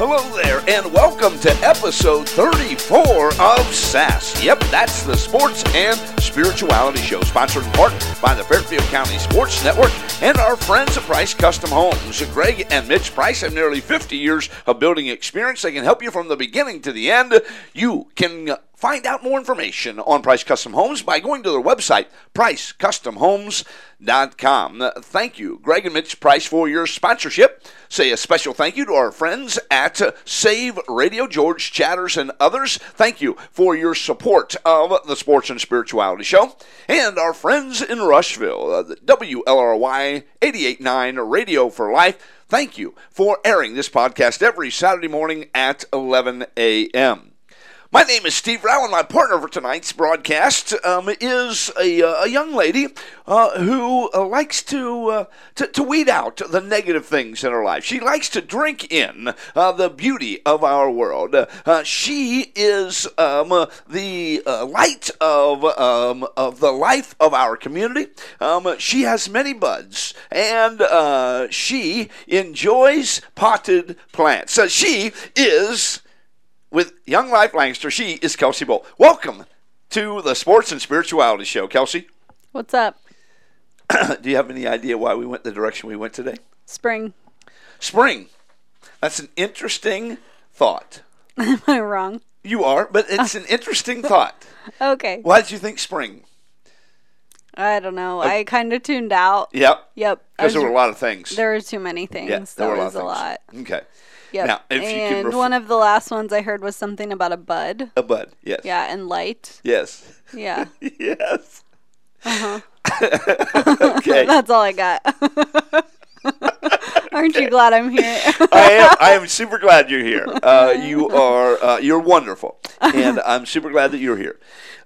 Hello there, and welcome to episode 34 of SAS. Yep, that's the Sports and Spirituality Show, sponsored in part by the Fairfield County Sports Network and our friends at Price Custom Homes. Greg and Mitch Price have nearly 50 years of building experience. They can help you from the beginning to the end. You can Find out more information on Price Custom Homes by going to their website, pricecustomhomes.com. Thank you, Greg and Mitch Price, for your sponsorship. Say a special thank you to our friends at Save Radio, George Chatters, and others. Thank you for your support of the Sports and Spirituality Show. And our friends in Rushville, uh, the WLRY 889 Radio for Life. Thank you for airing this podcast every Saturday morning at 11 a.m. My name is Steve Rao, and my partner for tonight's broadcast um, is a, uh, a, young lady uh, who uh, likes to, uh, to, to weed out the negative things in her life. She likes to drink in uh, the beauty of our world. Uh, she is um, the light of um, of the life of our community. Um, she has many buds, and she enjoys potted plants. She is with Young Life Lancaster. She is Kelsey Bull. Welcome to the Sports and Spirituality Show, Kelsey. What's up? Do you have any idea why we went the direction we went today? Spring. Spring. That's an interesting thought. Am I wrong? You are, but it's an interesting thought. Okay. Why did you think spring? I don't know. Uh, I kind of tuned out. Yep. Yep. Because there were a lot of things. There were too many things. Yeah, there that were a lot was a lot. Okay. Yep. Now, if you could and ref- one of the last ones I heard was something about a bud. A bud. Yes. Yeah, and light. Yes. Yeah. yes. Uh huh. okay. That's all I got. Aren't you glad I'm here? I am. I am super glad you're here. Uh, you are. Uh, you're wonderful, and I'm super glad that you're here.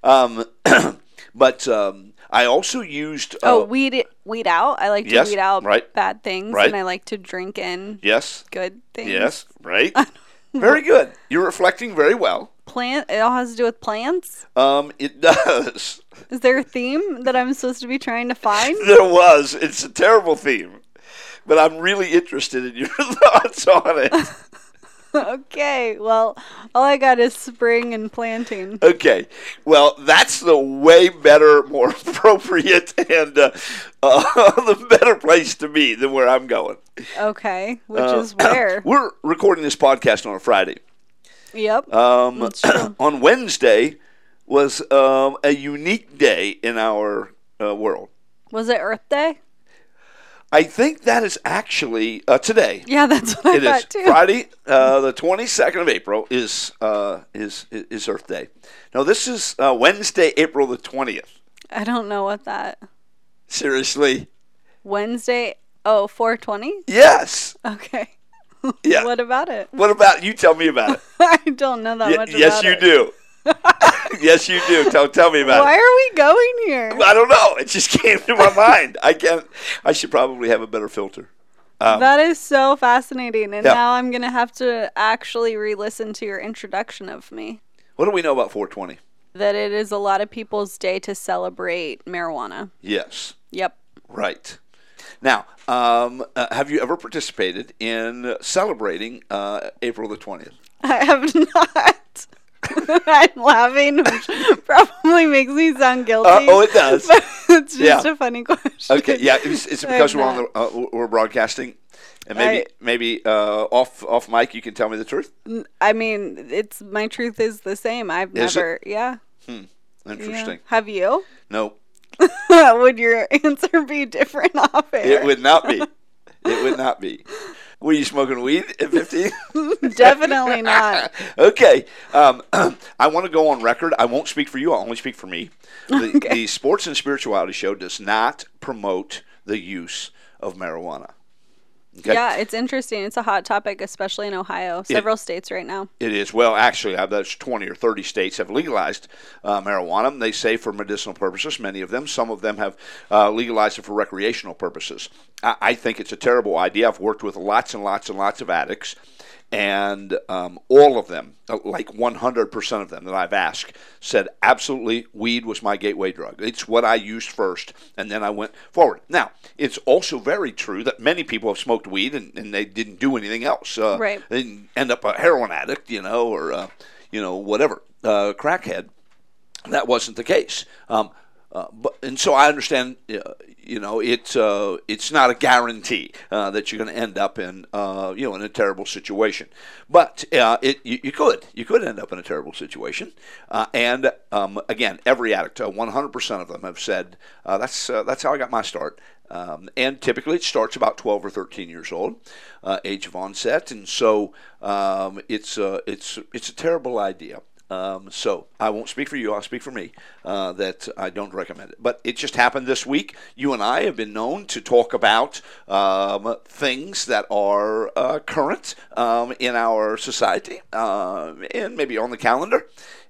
Um, but um, I also used. Uh, oh, weed it, weed out. I like to Yes, weed out right. bad things, Right. and I like to drink in yes. good things. Yes. Right. very good. You're reflecting very well. Plant. It all has to do with plants. Um, it does. Is there a theme that I'm supposed to be trying to find? There was. It's a terrible theme, but I'm really interested in your thoughts on it. Okay. Well, all I got is spring and planting. Okay, well, that's the way better, more appropriate, and uh, uh, the better place to be than where I'm going. Okay, which Uh, is where? We're recording this podcast on a Friday. Yep. Um, on Wednesday was um, a unique day in our uh, world. Was it Earth Day? I think that is actually uh, today. Yeah, that's what I It is thought too. Friday, uh, the twenty second of April is uh, is is Earth Day. Now this is uh, Wednesday, April the twentieth. I don't know what that. Seriously, Wednesday. Oh, 420? yes. Okay. Yeah. What about it? What about you? Tell me about it. I don't know that Ye- much yes, you it. do. yes, you do. Tell tell me about Why it. are we going here? I don't know. It just came to my mind. I can't. I should probably have a better filter. Um, that is so fascinating. And Yeah. now I'm going to have to actually re listen to your introduction of me. what do we know about 420? That it is a lot of people's day to celebrate marijuana. Yes. Yep. Right. Now, um, uh, have you ever participated in celebrating uh, April the 20th? I have not. I'm laughing, which probably makes me sound guilty. Uh, oh, it does. It's just Yeah. a funny question. Okay, yeah, it's, it's because we're on the uh, we're broadcasting, and maybe I- maybe uh, off off mic you can tell me the truth. I mean, it's my truth is the same. I've Is it? never, yeah. Hmm. yeah. Interesting. Have you? No, would your answer be different off air? it would not be. It would not be. Were you smoking weed at 15? Definitely not. okay. Um, I want to go on record. I won't speak for you. I'll only speak for me. The, Okay. the Sports and Spirituality Show does not promote the use of marijuana. Okay? Yeah, it's interesting. It's a hot topic, especially in Ohio. Several states right now. It is. Well, actually, I there's 20 or 30 states have legalized uh, marijuana. They say for medicinal purposes, many of them. Some of them have uh, legalized it for recreational purposes. I, I think it's a terrible idea. I've worked with lots and lots and lots of addicts. And um, all of them, uh, like 100% of them that I've asked, said absolutely weed was my gateway drug. It's what I used first, and then I went forward. Now, it's also very true that many people have smoked weed and, and they didn't do anything else. Uh, Right. They didn't end up a heroin addict, you know, or, uh, you know, whatever, uh, crackhead. That wasn't the case. Um, uh, but and so I understand, uh, you know, it's uh, it's not a guarantee uh, that you're going to end up in, you know, in a terrible situation. But it you, you could you could end up in a terrible situation. And um, again, every addict, uh, 100% of them have said that's that's how I got my start. Um, and typically it starts about 12 or 13 years old, age of onset, and so um, it's it's it's a terrible idea. Um, so I won't speak for you. I'll speak for me. Uh, that I don't recommend it. But it just happened this week. You and I have been known to talk about um, things that are uh, current um, in our society um, and maybe on the calendar.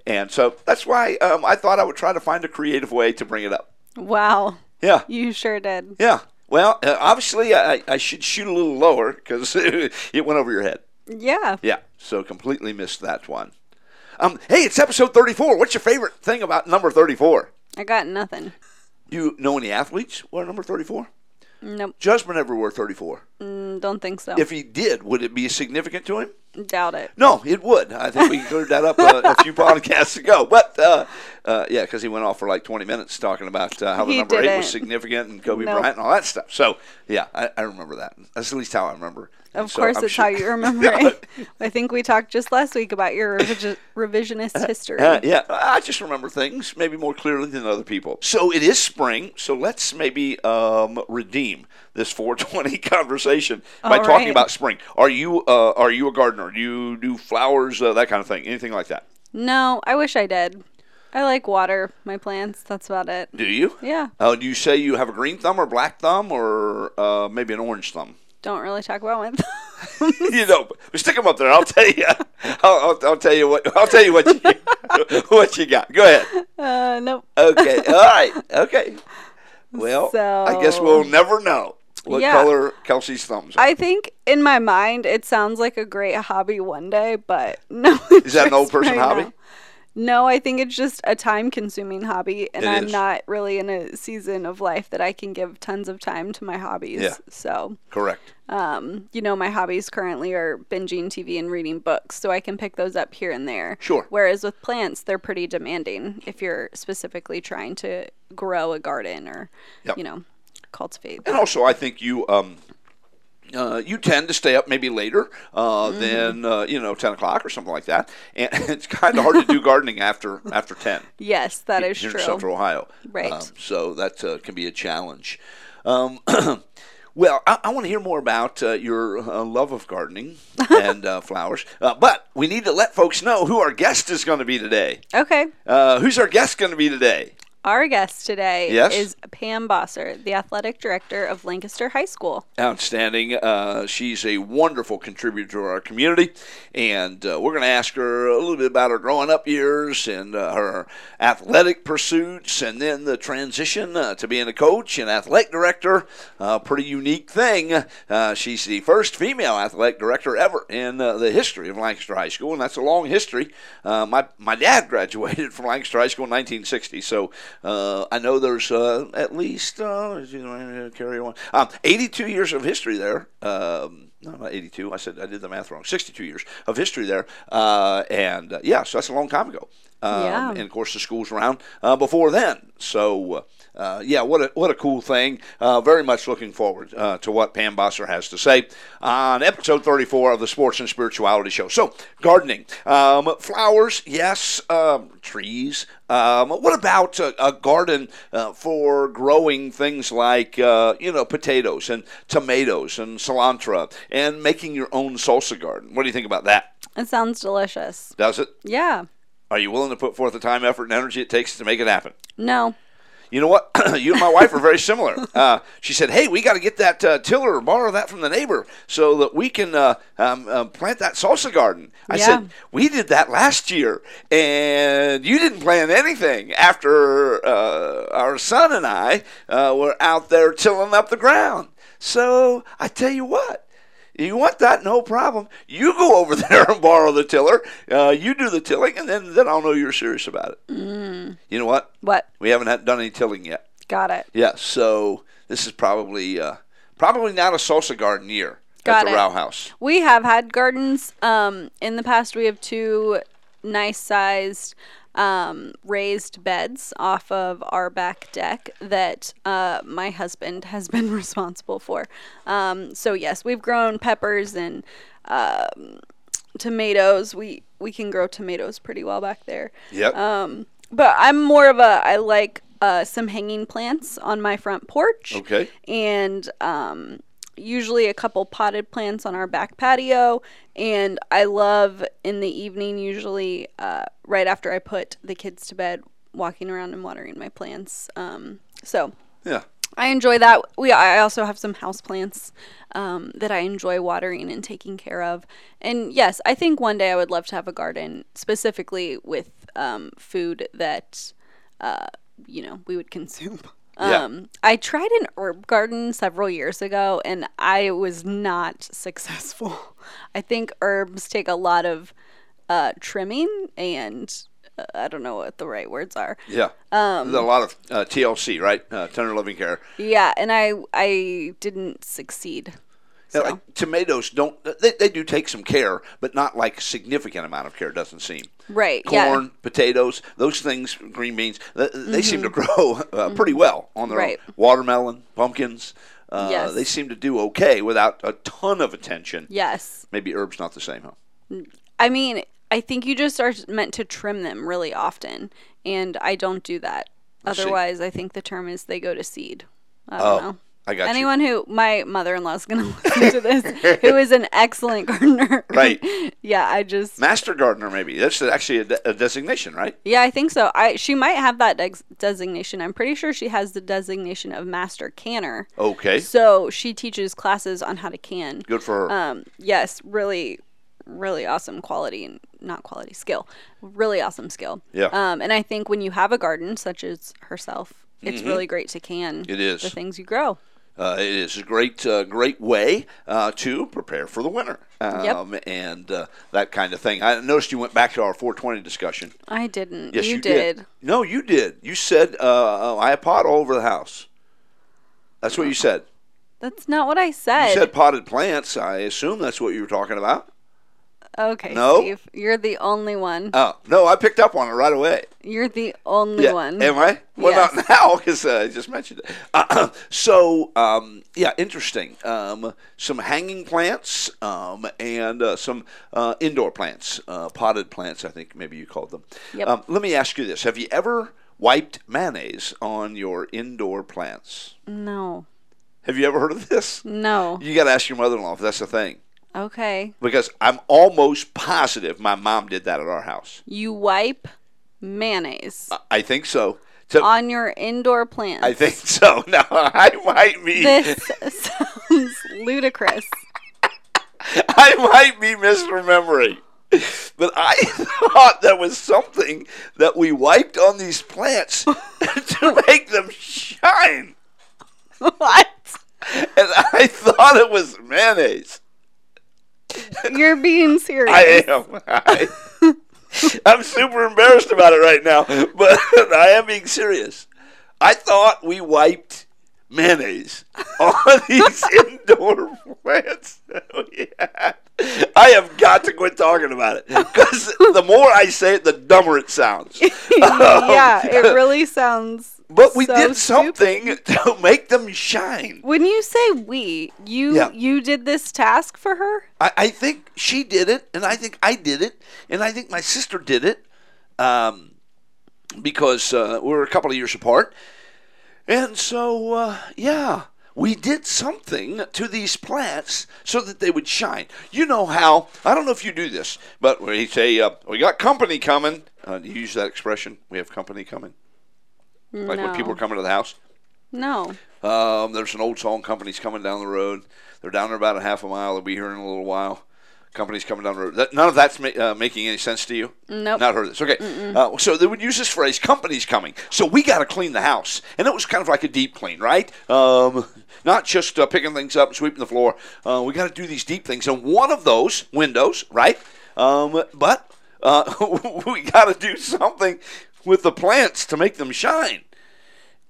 And so that's why um, I thought I would try to find a creative way to bring it up. Wow. Yeah. You sure did. Yeah. Well, uh, obviously, I, I should shoot a little lower because it went over your head. Yeah. Yeah. So completely missed that one. Um, hey, it's episode 34. What's your favorite thing about number 34? I got nothing. Do you know any athletes wear number 34? Nope. Justin never wore 34. Mm, don't think so. If he did, would it be significant to him? Doubt it. No, it would. I think we cleared that up uh, a few podcasts ago. But uh, uh, yeah, because he went off for like 20 minutes talking about uh, how the He number eight was significant and Kobe Nope. Bryant and all that stuff. So yeah, I, I remember that. That's at least how I remember. Of so course, I'm it's sure- how you remember it. I think we talked just last week about your revisi- revisionist history. Uh, yeah, I just remember things maybe more clearly than other people. So it is spring, so let's maybe um, redeem this 420 conversation by talking right. about spring. Are you uh, are you a gardener? Do you do flowers, uh, that kind of thing? Anything like that? No, I wish I did. I like water my plants. That's about it. Do you? Yeah. Uh, do you say you have a green thumb or black thumb or uh, maybe an orange thumb? Don't really talk about my. you know, stick them up there. I'll tell you. I'll, I'll, I'll tell you what. I'll tell you what you what you got. Go ahead. uh, nope. Okay. All right. Okay. Well, I guess we'll never know what Yeah. color Kelsey's thumbs are. I think in my mind it sounds like a great hobby one day, but no. Is that an old person right hobby? now. No, I think it's just a time consuming hobby, and It I'm is. not really in a season of life that I can give tons of time to my hobbies. Yeah. So, Correct. um, you know, my hobbies currently are binging TV and reading books, so I can pick those up here and there. Sure. Whereas with plants, they're pretty demanding if you're specifically trying to grow a garden or, Yep. you know, cultivate. And also, I think you um, uh, you tend to stay up maybe later uh, Mm-hmm. than uh, you know ten o'clock or something like that, and it's kind of hard to do gardening after after ten. Yes, that is here true. in Central Ohio. Right. Um, so that uh, can be a challenge. Um, well, I, I want to hear more about uh, your uh, love of gardening and uh, flowers, uh, but we need to let folks know who our guest is going to be today. Okay. Uh, who's our guest going to be today? Our guest today Yes? is Pam Bosser, the athletic director of Lancaster High School. Outstanding. Uh, she's a wonderful contributor to our community, and uh, we're going to ask her a little bit about her growing up years and uh, her athletic pursuits, and then the transition uh, to being a coach and athletic director. Uh, pretty unique thing. Uh, she's the first female athletic director ever in uh, the history of Lancaster High School, and that's a long history. Uh, my my dad graduated from Lancaster High School in 1960, so uh, I know there's uh, at least uh, carry on um, 82 years of history there. Um, no, not 82. I said I did the math wrong. 62 years of history there, uh, and uh, yeah, so that's a long time ago. Um, Yeah. And of course, the school's around uh, before then. So uh, yeah, what a what a cool thing. Uh, very much looking forward uh, to what Pam Bosser has to say on episode 34 of the Sports and Spirituality Show. So gardening, um, flowers, yes, um, trees. Um, what about a, a garden uh, for growing things like uh, you know potatoes and tomatoes and cilantro and making your own salsa garden? What do you think about that? It sounds delicious. Does it? Yeah. Are you willing to put forth the time, effort, and energy it takes to make it happen? No. You know what? you and my wife are very similar. Uh, she said, "Hey, we got to get that uh, tiller or borrow that from the neighbor so that we can uh, um, um, plant that salsa garden." I Yeah. said, "We did that last year, and you didn't plant anything after uh, our son and I uh, were out there tilling up the ground." So I tell you what. You want that? No problem. You go over there and borrow the tiller. Uh, you do the tilling, and then, then I'll know you're serious about it. Mm. You know what? What? We haven't had, done any tilling yet. Got it. Yeah, so this is probably uh, probably not a salsa garden year Got at the it. Row House. We have had gardens. Um, in the past, we have two nice sized um, raised beds off of our back deck that uh, my husband has been responsible for. Um, so yes, we've grown peppers and um, tomatoes. We we can grow tomatoes pretty well back there. Yep. Um, but I'm more of a I like uh, some hanging plants on my front porch okay. and um, usually a couple potted plants on our back patio. And I love in the evening, usually uh, right after I put the kids to bed, walking around and watering my plants. Um, so Yeah. I enjoy that. We I also have some house plants um, that I enjoy watering and taking care of. And yes, I think one day I would love to have a garden specifically with um, food that uh, you know we would consume. Yeah. Um, I tried an herb garden several years ago and I was not successful. I think herbs take a lot of uh, trimming and uh, I don't know what the right words are. Yeah. Um, There's a lot of uh, TLC, right? Uh, tender living care. Yeah, and I I didn't succeed. So. like tomatoes don't they, they do take some care, but not like significant amount of care. Doesn't seem. Right. Corn, Yeah. potatoes, those things, green beans, th- they seem to grow uh, pretty well on their Mm-hmm. Right. own. Watermelon, pumpkins, uh, Yes. they seem to do okay without a ton of attention. Yes. Maybe herbs not the same, huh? I mean, I think you just are meant to trim them really often, and I don't do that. See. Otherwise, I think the term is they go to seed. I Oh, don't know. I got Anyone who my mother-in-law is going to listen to this, who is an excellent gardener. Right. yeah, I just. Master gardener, maybe that's actually a, de- a designation, right? yeah, I think so. I she might have that dex designation. I'm pretty sure she has the designation of master canner. Okay, So she teaches classes on how to can. good for her. Um, yes, really, really awesome quality and not quality skill, really awesome skill. Yeah. Um, and I think when you have a garden such as herself, it's really great to can Mm-hmm. It is. the things you grow. Uh, it is a great, uh, great way uh, to prepare for the winter, um, and uh, that kind of thing. I noticed you went back to our 420 discussion. I didn't. Yes, you, you, did. No, you did. You said uh, I have pot all over the house. That's what you said. That's not what I said. You said potted plants. I assume that's what you were talking about. Okay, No? Steve, you're the only one. Oh no, I picked up on it right away. You're the only yeah. one. Am I? Well, Yes. not now because uh, I just mentioned it. Uh, so, um, yeah, interesting. Um, some hanging plants um, and uh, some uh, indoor plants, uh, potted plants. I think maybe you called them. Yep. Um, let me ask you this: Have you ever wiped mayonnaise on your indoor plants? no, Have you ever heard of this? no. You got to ask your mother-in-law if that's a thing. Okay, Because I'm almost positive my mom did that at our house. you wipe mayonnaise I- I think so. So, on your indoor plants. I think so. Now I might be This sounds ludicrous. I might be misremembering. But I thought that was something that we wiped on these plants to make them shine. what? And I thought it was mayonnaise. You're being serious. I am. I, I'm super embarrassed about it right now, but I am being serious. I thought we wiped mayonnaise on these indoor plants had. I have got to quit talking about it because the more I say it, the dumber it sounds. yeah, oh, it really sounds. But we so did stupid. something to make them shine. When you say we, you Yeah. you did this task for her. I, I think she did it, and I think I did it, and I think my sister did it, um, because uh, we're a couple of years apart, and so uh, yeah, we did something to these plants so that they would shine. You know how? I don't know if you do this, but we say uh, we got company coming. Uh, do you use that expression? We have company coming, like when people are coming to the house. No. Um, there's an old song company's coming down the road. They're down there about a half a mile. They'll be here in a little while. companies coming down the road. That, none of that's ma- uh, making any sense to you? Nope. Not heard of this. Okay. Uh, so they would use this phrase, companies coming. So we got to clean the house. And it was kind of like a deep clean, right? Um, not just uh, picking things up and sweeping the floor. Uh, we got to do these deep things. And one of those, windows, right? Um, but uh, we got to do something with the plants to make them shine.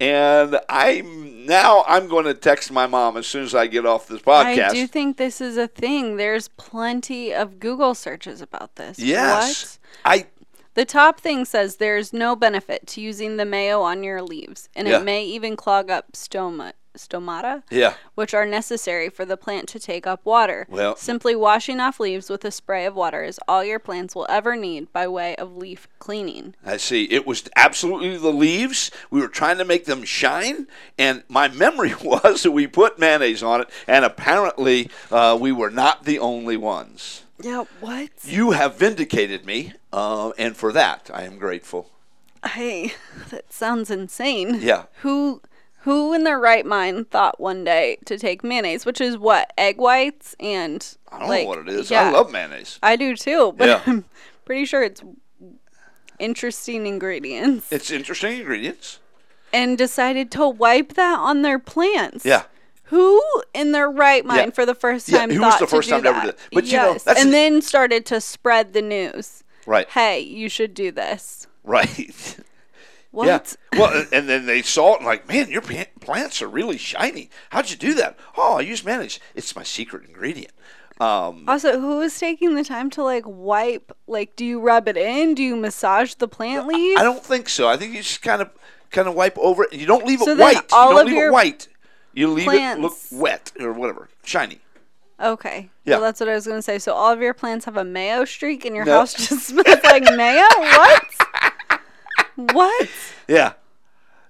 And I'm now I'm going to text my mom as soon as I get off this podcast. I do think this is a thing. There's plenty of Google searches about this. yes. What? I The top thing says there's no benefit to using the mayo on your leaves, and Yeah. it may even clog up stoma, stomata, yeah. which are necessary for the plant to take up water. Well- Simply washing off leaves with a spray of water is all your plants will ever need by way of leaf cleaning. I see. It was absolutely the leaves. We were trying to make them shine, and my memory was that we put mayonnaise on it, and apparently uh, we were not the only ones. Yeah, what? You have vindicated me, uh, and for that I am grateful. Hey, that sounds insane. Yeah. Who who in their right mind thought one day to take mayonnaise, which is what, egg whites and I don't like, know what it is. yeah, I love mayonnaise. I do too, but Yeah. I'm pretty sure it's interesting ingredients. It's interesting ingredients. and decided to wipe that on their plants. Yeah. Who in their right mind Yeah. for the first time Yeah, who was thought the first to time ever that? do it? But, you know, yes. that's and an- then started to spread the news. Right. Hey, you should do this. Right. What? Yeah. Well, and then they saw it and like, man, your plants are really shiny. How'd you do that? Oh, I use mayonnaise. It's my secret ingredient. Um, Also, who is taking the time to like wipe? Like, do you rub it in? Do you massage the plant leaf? I don't think so. I think you just kind of kind of wipe over it. You don't leave So it white. all you don't of leave your it white. You leave it look wet or whatever, shiny. Okay. Yeah. Well, that's what I was gonna say. So all of your plants have a mayo streak, and your house just smells like mayo. What? What? Yeah.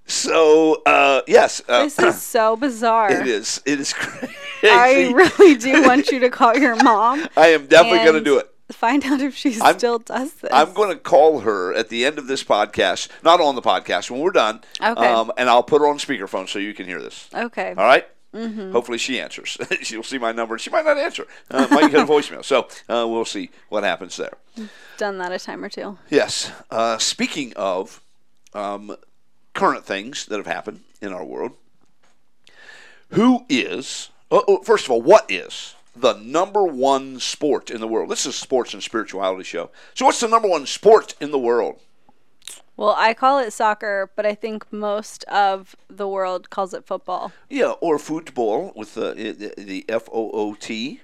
So uh, yes, uh, This is so bizarre. it is. It is crazy. I really do want you to call your mom. I am definitely going to do it. Find out if she I'm- still does this. I'm going to call her at the end of this podcast, not on the podcast, when we're done. Okay. Um, and I'll put her on speakerphone so you can hear this. okay. All right? Hopefully she answers. She'll see my number. She might not answer. Uh, might get a voicemail. So uh, we'll see what happens there. Done that a time or two. Yes. Uh, speaking of um, current things that have happened in our world, who is, oh, oh, first of all, what is the number one sport in the world? This is a sports and spirituality show. So, what's the number one sport in the world? Well, I call it soccer, but I think most of the world calls it football. Yeah, or football with the the, F O O T.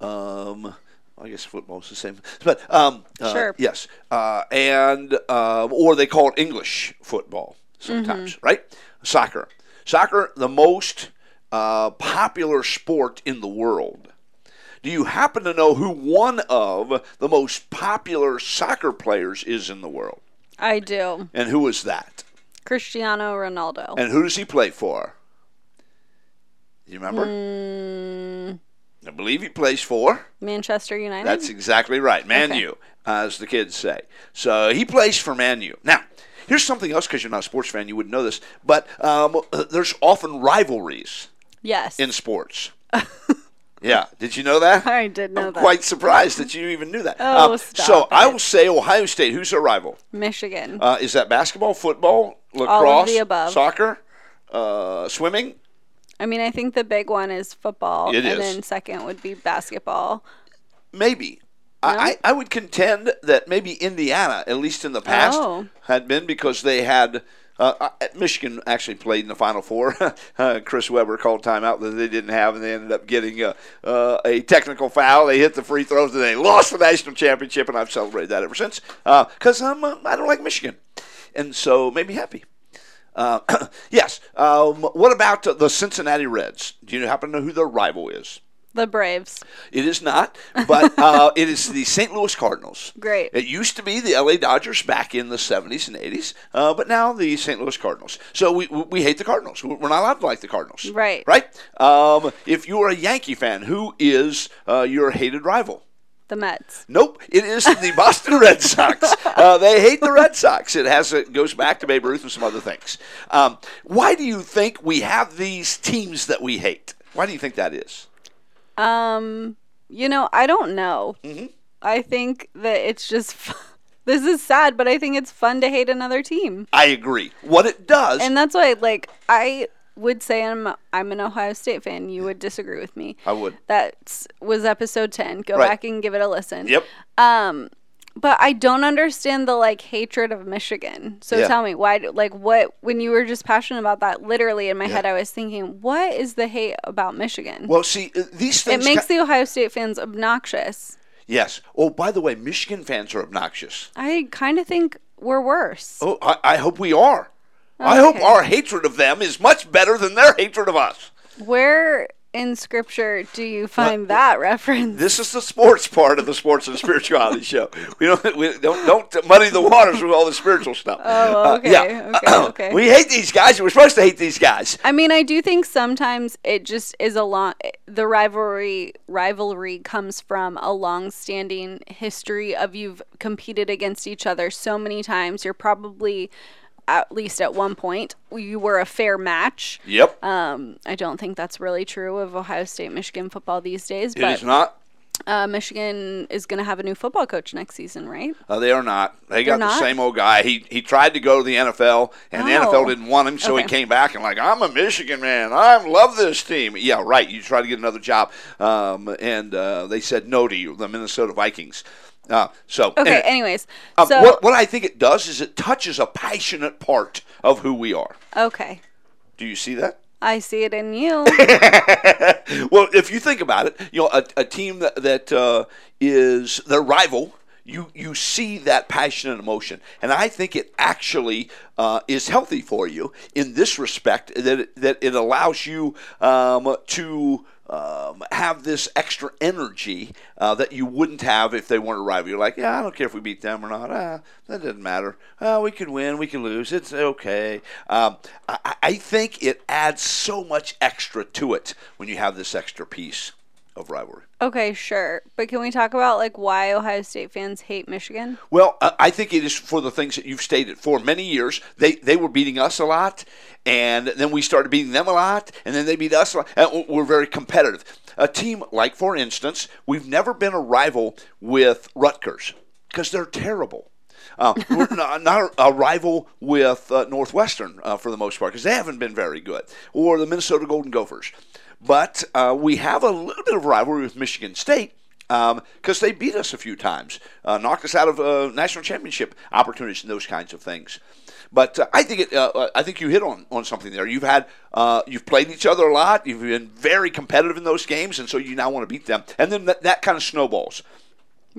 Um, I guess football's the same, but um, uh, Sure. yes, uh, and um, or they call it English football sometimes, right? Soccer, soccer, the most uh, popular sport in the world. Do you happen to know who one of the most popular soccer players is in the world? I do. And who is that? Cristiano Ronaldo. And who does he play for? You remember? Mm, I believe he plays for. Manchester United. That's exactly right. Man Okay. U, as the kids say. So he plays for Man U. Now, here's something else because you're not a sports fan, you wouldn't know this, but um, there's often rivalries yes. in sports. yeah, did you know that? I did know I'm that. quite surprised that you even knew that. Oh, Um, stop so I will say Ohio State. Who's their rival? Michigan. Uh, is that basketball, football, lacrosse, the above. soccer, uh, swimming? I mean, I think the big one is football, It and is. then second would be basketball. Maybe. I, I I would contend that maybe Indiana, at least in the past, Oh. had been because they had. Uh, uh, Michigan actually played in the Final Four. uh, Chris Webber called timeout that they didn't have, and they ended up getting a, uh, a technical foul. They hit the free throws, and they lost the national championship. And I've celebrated that ever since because I'm uh, I don't like Michigan, and so made me happy. Uh, yes. Um, what about uh, the Cincinnati Reds? Do you happen to know who their rival is? The Braves. It is not, but uh, it is the St. Louis Cardinals. Great. It used to be the LA Dodgers back in the 70s and 80s, uh, but now the St. Louis Cardinals. So we, we hate the Cardinals. We're not allowed to like the Cardinals. Right. Right? Um, if you're a Yankee fan, who is uh, your hated rival? The Mets. Nope, it is the Boston Red Sox. Uh, they hate the Red Sox. It has it goes back to Babe Ruth and some other things. Um, why do you think we have these teams that we hate? Why do you think that is? Um, You know, I don't know. Mm-hmm. I think that it's just. This is sad, but I think it's fun to hate another team. I agree. What it does, And that's why, like, I would say I'm I'm an Ohio State fan. You would disagree with me. I would. That was episode ten. Go Right. back and give it a listen. Yep. Um, but I don't understand the like hatred of Michigan. So Yeah. tell me why? Like, what? When you were just passionate about that, literally in my Yeah. head, I was thinking, what is the hate about Michigan? Well, see, uh, these it makes ki- the Ohio State fans obnoxious. yes. Oh, by the way, Michigan fans are obnoxious. I kind of think we're worse. Oh, I, I hope we are. I hope our hatred of them is much better than their hatred of us. Where in scripture do you find that reference? This is the sports part of the sports and spirituality show. We don't we don't don't muddy the waters with all the spiritual stuff. Oh, Uh, okay, okay, okay. we hate these guys. We're supposed to hate these guys. I mean, I do think sometimes it just is a long. The rivalry rivalry comes from a long-standing history of you've competed against each other so many times. You're probably, at least at one point, you were a fair match. Yep, Um, I don't think that's really true of Ohio State Michigan football these days. it but is not. Uh, Michigan is going to have a new football coach next season, right? Uh, they are not. They got the same old guy. He he tried to go to the NFL, and the Oh. NFL didn't want him, so he came back and like, I'm a Michigan man. I love this team. Yeah, right. You try to get another job, um, and uh, they said no to you, the Minnesota Vikings. Uh, so Okay. and- anyways, um, so what what I think it does is it touches a passionate part of who we are. okay, Do you see that? I see it in you. well, if you think about it, you know, a, a team that, that uh, is their rival, you you see that passion and emotion, and I think it actually uh, is healthy for you in this respect that it, that it allows you um, to. Um, have this extra energy uh, that you wouldn't have if they weren't a rival. You're like, yeah, I don't care if we beat them or not. Ah, that doesn't matter. Ah, we can win, we can lose. It's okay. Um, I, I think it adds so much extra to it when you have this extra piece of rivalry. Okay, sure. But can we talk about like why Ohio State fans hate Michigan? Well, I I think it is for the things that you've stated. For many years, they, they were beating us a lot, and then we started beating them a lot, and then they beat us a lot. And we're very competitive. A team like, for instance, we've never been a rival with Rutgers because they're terrible. Uh, we're not, not a rival with uh, Northwestern uh, for the most part because they haven't been very good, or the Minnesota Golden Gophers. But uh, we have a little bit of rivalry with Michigan State because they beat us a few times, uh, knocked us out of uh, national championship opportunities and those kinds of things. But uh, I think it. Uh, uh, I think you hit on, on something there. You've had uh, you've played each other a lot. You've been very competitive in those games, and so you now want to beat them. And then that kind of snowballs.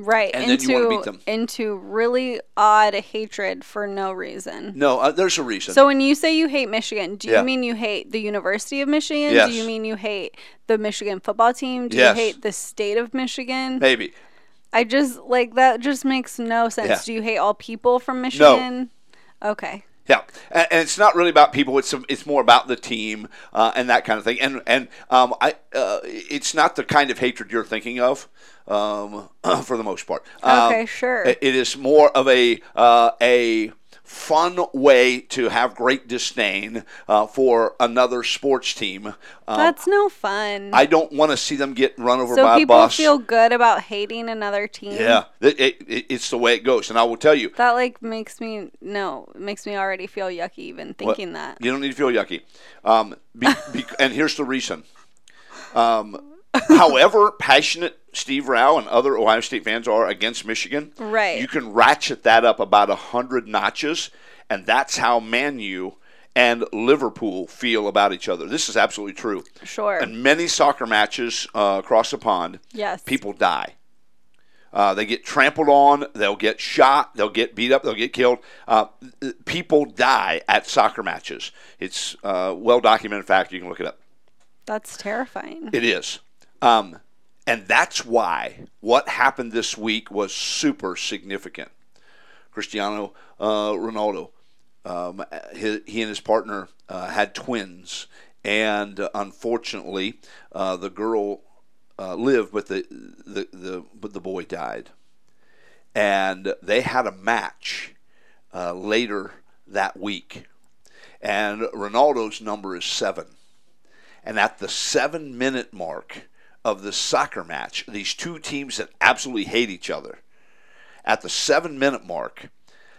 Right. And then into you wanna beat them. into really odd hatred for no reason. No, uh, there's a reason. So when you say you hate Michigan, do you Yeah. mean you hate the University of Michigan? Yes. Do you mean you hate the Michigan football team? Do Yes. you hate the state of Michigan? Maybe. I just like that just makes no sense. Yeah. Do you hate all people from Michigan? no. Okay. Yeah, and, and it's not really about people. It's it's more about the team uh, and that kind of thing. And and um, I uh, it's not the kind of hatred you're thinking of, um, for the most part. Um, Okay, sure. it- it is more of a uh, a fun way to have great disdain uh, for another sports team. Um, That's no fun. I don't want to see them get run over so by a people feel good about hating another team. yeah, it, it, it- it's the way it goes. And I will tell you, That like makes me no, makes me already feel yucky even thinking that. You don't need to feel yucky. Um, be, be, and here's the reason. Um, however passionate Steve Rao and other Ohio State fans are against Michigan, Right. you can ratchet that up about a hundred notches, and that's how Man U and Liverpool feel about each other. This is absolutely true. Sure. And many soccer matches uh, across the pond, yes. people die. Uh, they get trampled on. They'll get shot. They'll get beat up. They'll get killed. Uh, people die at soccer matches. It's uh, well documented fact. You can look it up. That's terrifying. It is. Um, and that's why what happened this week was super significant. Cristiano uh, Ronaldo, um, he, and his partner uh, had twins, and uh, unfortunately, uh, the girl uh, lived, but the, the the but the boy died. And they had a match uh, later that week, and Ronaldo's number is seven. And at the seven minute mark, of the soccer match, these two teams that absolutely hate each other, at the seven minute mark,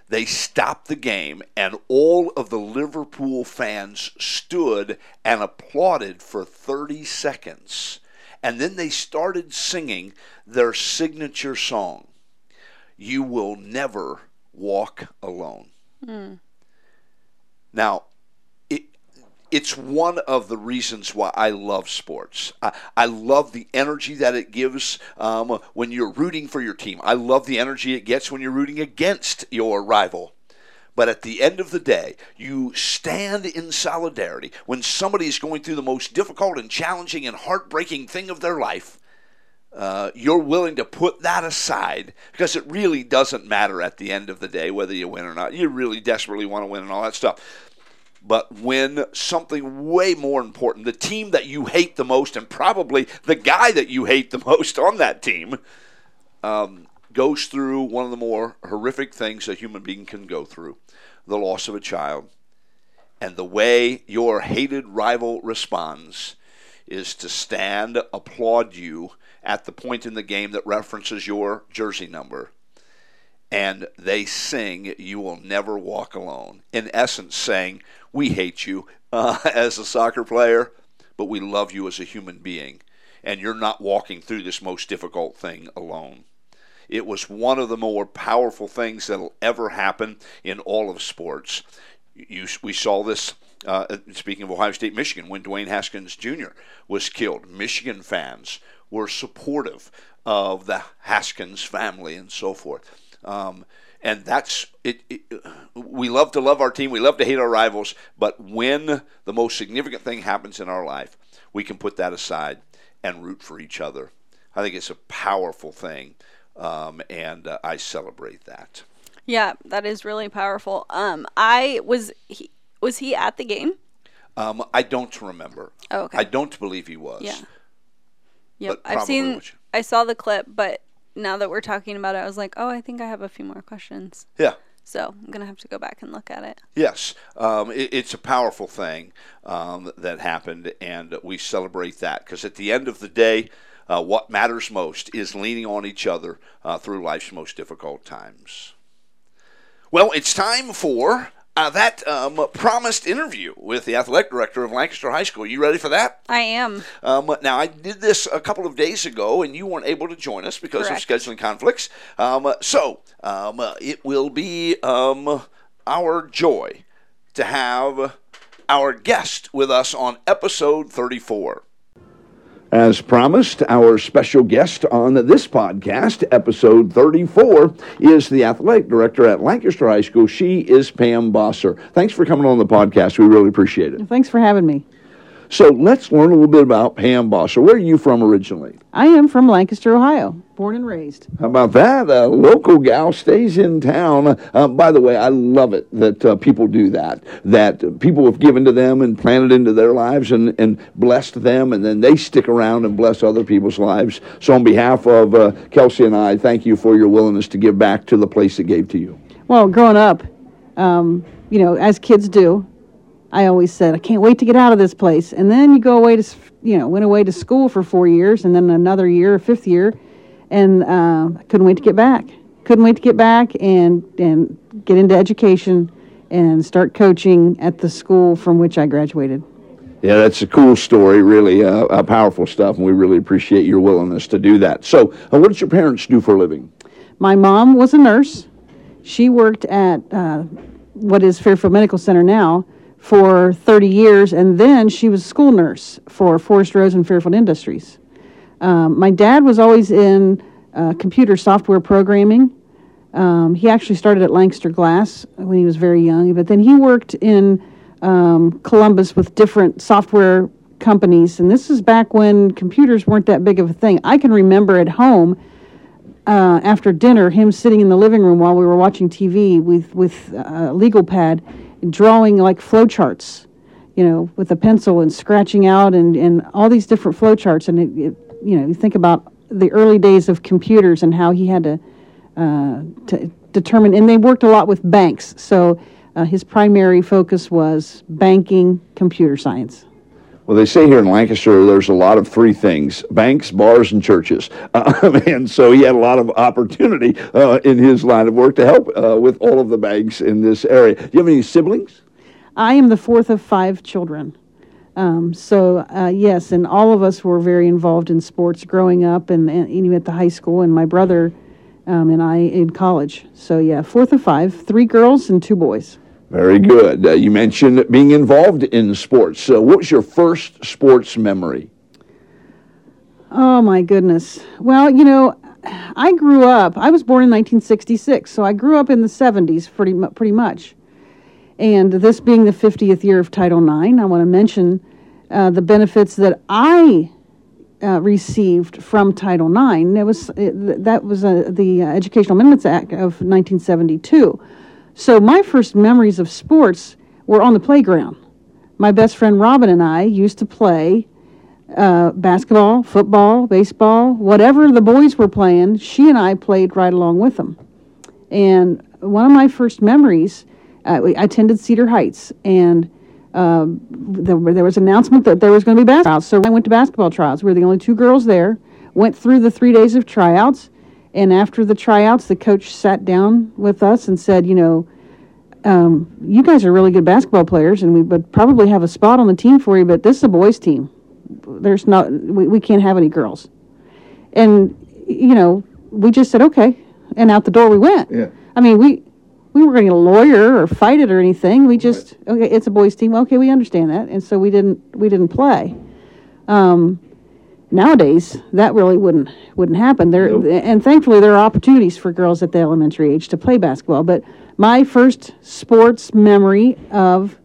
they stopped the game and all of the Liverpool fans stood and applauded for 30 seconds. And then they started singing their signature song, You Will Never Walk Alone. Mm. Now, it's one of the reasons why I love sports. I, I love the energy that it gives um, when you're rooting for your team. I love the energy it gets when you're rooting against your rival. But at the end of the day, you stand in solidarity when somebody is going through the most difficult and challenging and heartbreaking thing of their life. Uh, you're willing to put that aside because it really doesn't matter at the end of the day whether you win or not. You really desperately want to win and all that stuff but when something way more important. The team that you hate the most, and probably the guy that you hate the most on that team, um, goes through one of the more horrific things a human being can go through the loss of a child. And the way your hated rival responds is to stand, applaud you at the point in the game that references your jersey number. And they sing, You Will Never Walk Alone. In essence, saying, we hate you uh, as a soccer player, but we love you as a human being. And you're not walking through this most difficult thing alone. It was one of the more powerful things that'll ever happen in all of sports. You, we saw this, uh, speaking of Ohio State, Michigan, when Dwayne Haskins Jr. was killed. Michigan fans were supportive of the Haskins family and so forth. Um, and that's it, it, We love to love our team. We love to hate our rivals. But when the most significant thing happens in our life, we can put that aside and root for each other. I think it's a powerful thing, um, and uh, I celebrate that. Yeah, that is really powerful. Um, I was he, was he at the game? Um, I don't remember. Oh, okay. I don't believe he was. Yeah. Yep. I've seen. I saw the clip, but now that we're talking about it, I was like, oh, I think I have a few more questions. Yeah. So I'm gonna have to go back and look at it. Yes, um, it, it's a powerful thing um, that happened, and we celebrate that because at the end of the day, uh, what matters most is leaning on each other uh, through life's most difficult times. Well, it's time for uh, that um, promised interview with the athletic director of Lancaster High School. You ready for that? I am. Um, now, I did this a couple of days ago, and you weren't able to join us because Correct. of scheduling conflicts. Um, so, um, it will be um, our joy to have our guest with us on episode 34. As promised, our special guest on this podcast, episode 34, is the athletic director at Lancaster High School. She is Pam Bosser. Thanks for coming on the podcast. We really appreciate it. Thanks for having me. So let's learn a little bit about Pam Bosser. Where are you from originally? I am from Lancaster, Ohio, born and raised. How about that? A local gal stays in town. Uh, by the way, I love it that uh, people do that, that people have given to them and planted into their lives and, and blessed them, and then they stick around and bless other people's lives. So, on behalf of uh, Kelsey and I, thank you for your willingness to give back to the place that gave to you. Well, growing up, um, you know, as kids do, I always said, I can't wait to get out of this place. And then you go away to, you know, went away to school for four years and then another year, fifth year, and uh, couldn't wait to get back. Couldn't wait to get back and, and get into education and start coaching at the school from which I graduated. Yeah, that's a cool story, really uh, uh, powerful stuff, and we really appreciate your willingness to do that. So, uh, what did your parents do for a living? My mom was a nurse. She worked at uh, what is Fairfield Medical Center now for 30 years, and then she was a school nurse for Forest Rose and Fairfield Industries. Um, my dad was always in uh, computer software programming. Um, he actually started at Lancaster Glass when he was very young, but then he worked in um, Columbus with different software companies, and this is back when computers weren't that big of a thing. I can remember at home uh, after dinner him sitting in the living room while we were watching TV with with a legal pad drawing like flowcharts, you know, with a pencil and scratching out and, and all these different flowcharts. And, it, it, you know, you think about the early days of computers and how he had to, uh, to determine, and they worked a lot with banks. So uh, his primary focus was banking, computer science. Well, they say here in Lancaster there's a lot of three things banks, bars, and churches. Um, and so he had a lot of opportunity uh, in his line of work to help uh, with all of the banks in this area. Do you have any siblings? I am the fourth of five children. Um, so, uh, yes, and all of us were very involved in sports growing up and, and even at the high school, and my brother um, and I in college. So, yeah, fourth of five, three girls and two boys. Very good. Uh, you mentioned being involved in sports. So, what was your first sports memory? Oh, my goodness. Well, you know, I grew up, I was born in 1966, so I grew up in the 70s pretty, pretty much. And this being the 50th year of Title IX, I want to mention uh, the benefits that I uh, received from Title IX. That was, it, that was uh, the Educational Amendments Act of 1972. So my first memories of sports were on the playground. My best friend Robin and I used to play uh, basketball, football, baseball, whatever the boys were playing, she and I played right along with them. And one of my first memories uh, I attended Cedar Heights, and uh, there, there was an announcement that there was going to be basketball. So I went to basketball trials. We were the only two girls there. Went through the three days of tryouts, and after the tryouts, the coach sat down with us and said, "You know, um, you guys are really good basketball players, and we would probably have a spot on the team for you. But this is a boys' team. There's not. We, we can't have any girls." And you know, we just said okay, and out the door we went. Yeah. I mean, we we weren't going to lawyer or fight it or anything. We just okay, it's a boys' team. Okay, we understand that, and so we didn't we didn't play. Um, nowadays, that really wouldn't wouldn't happen. There Nope. and thankfully there are opportunities for girls at the elementary age to play basketball. But my first sports memory of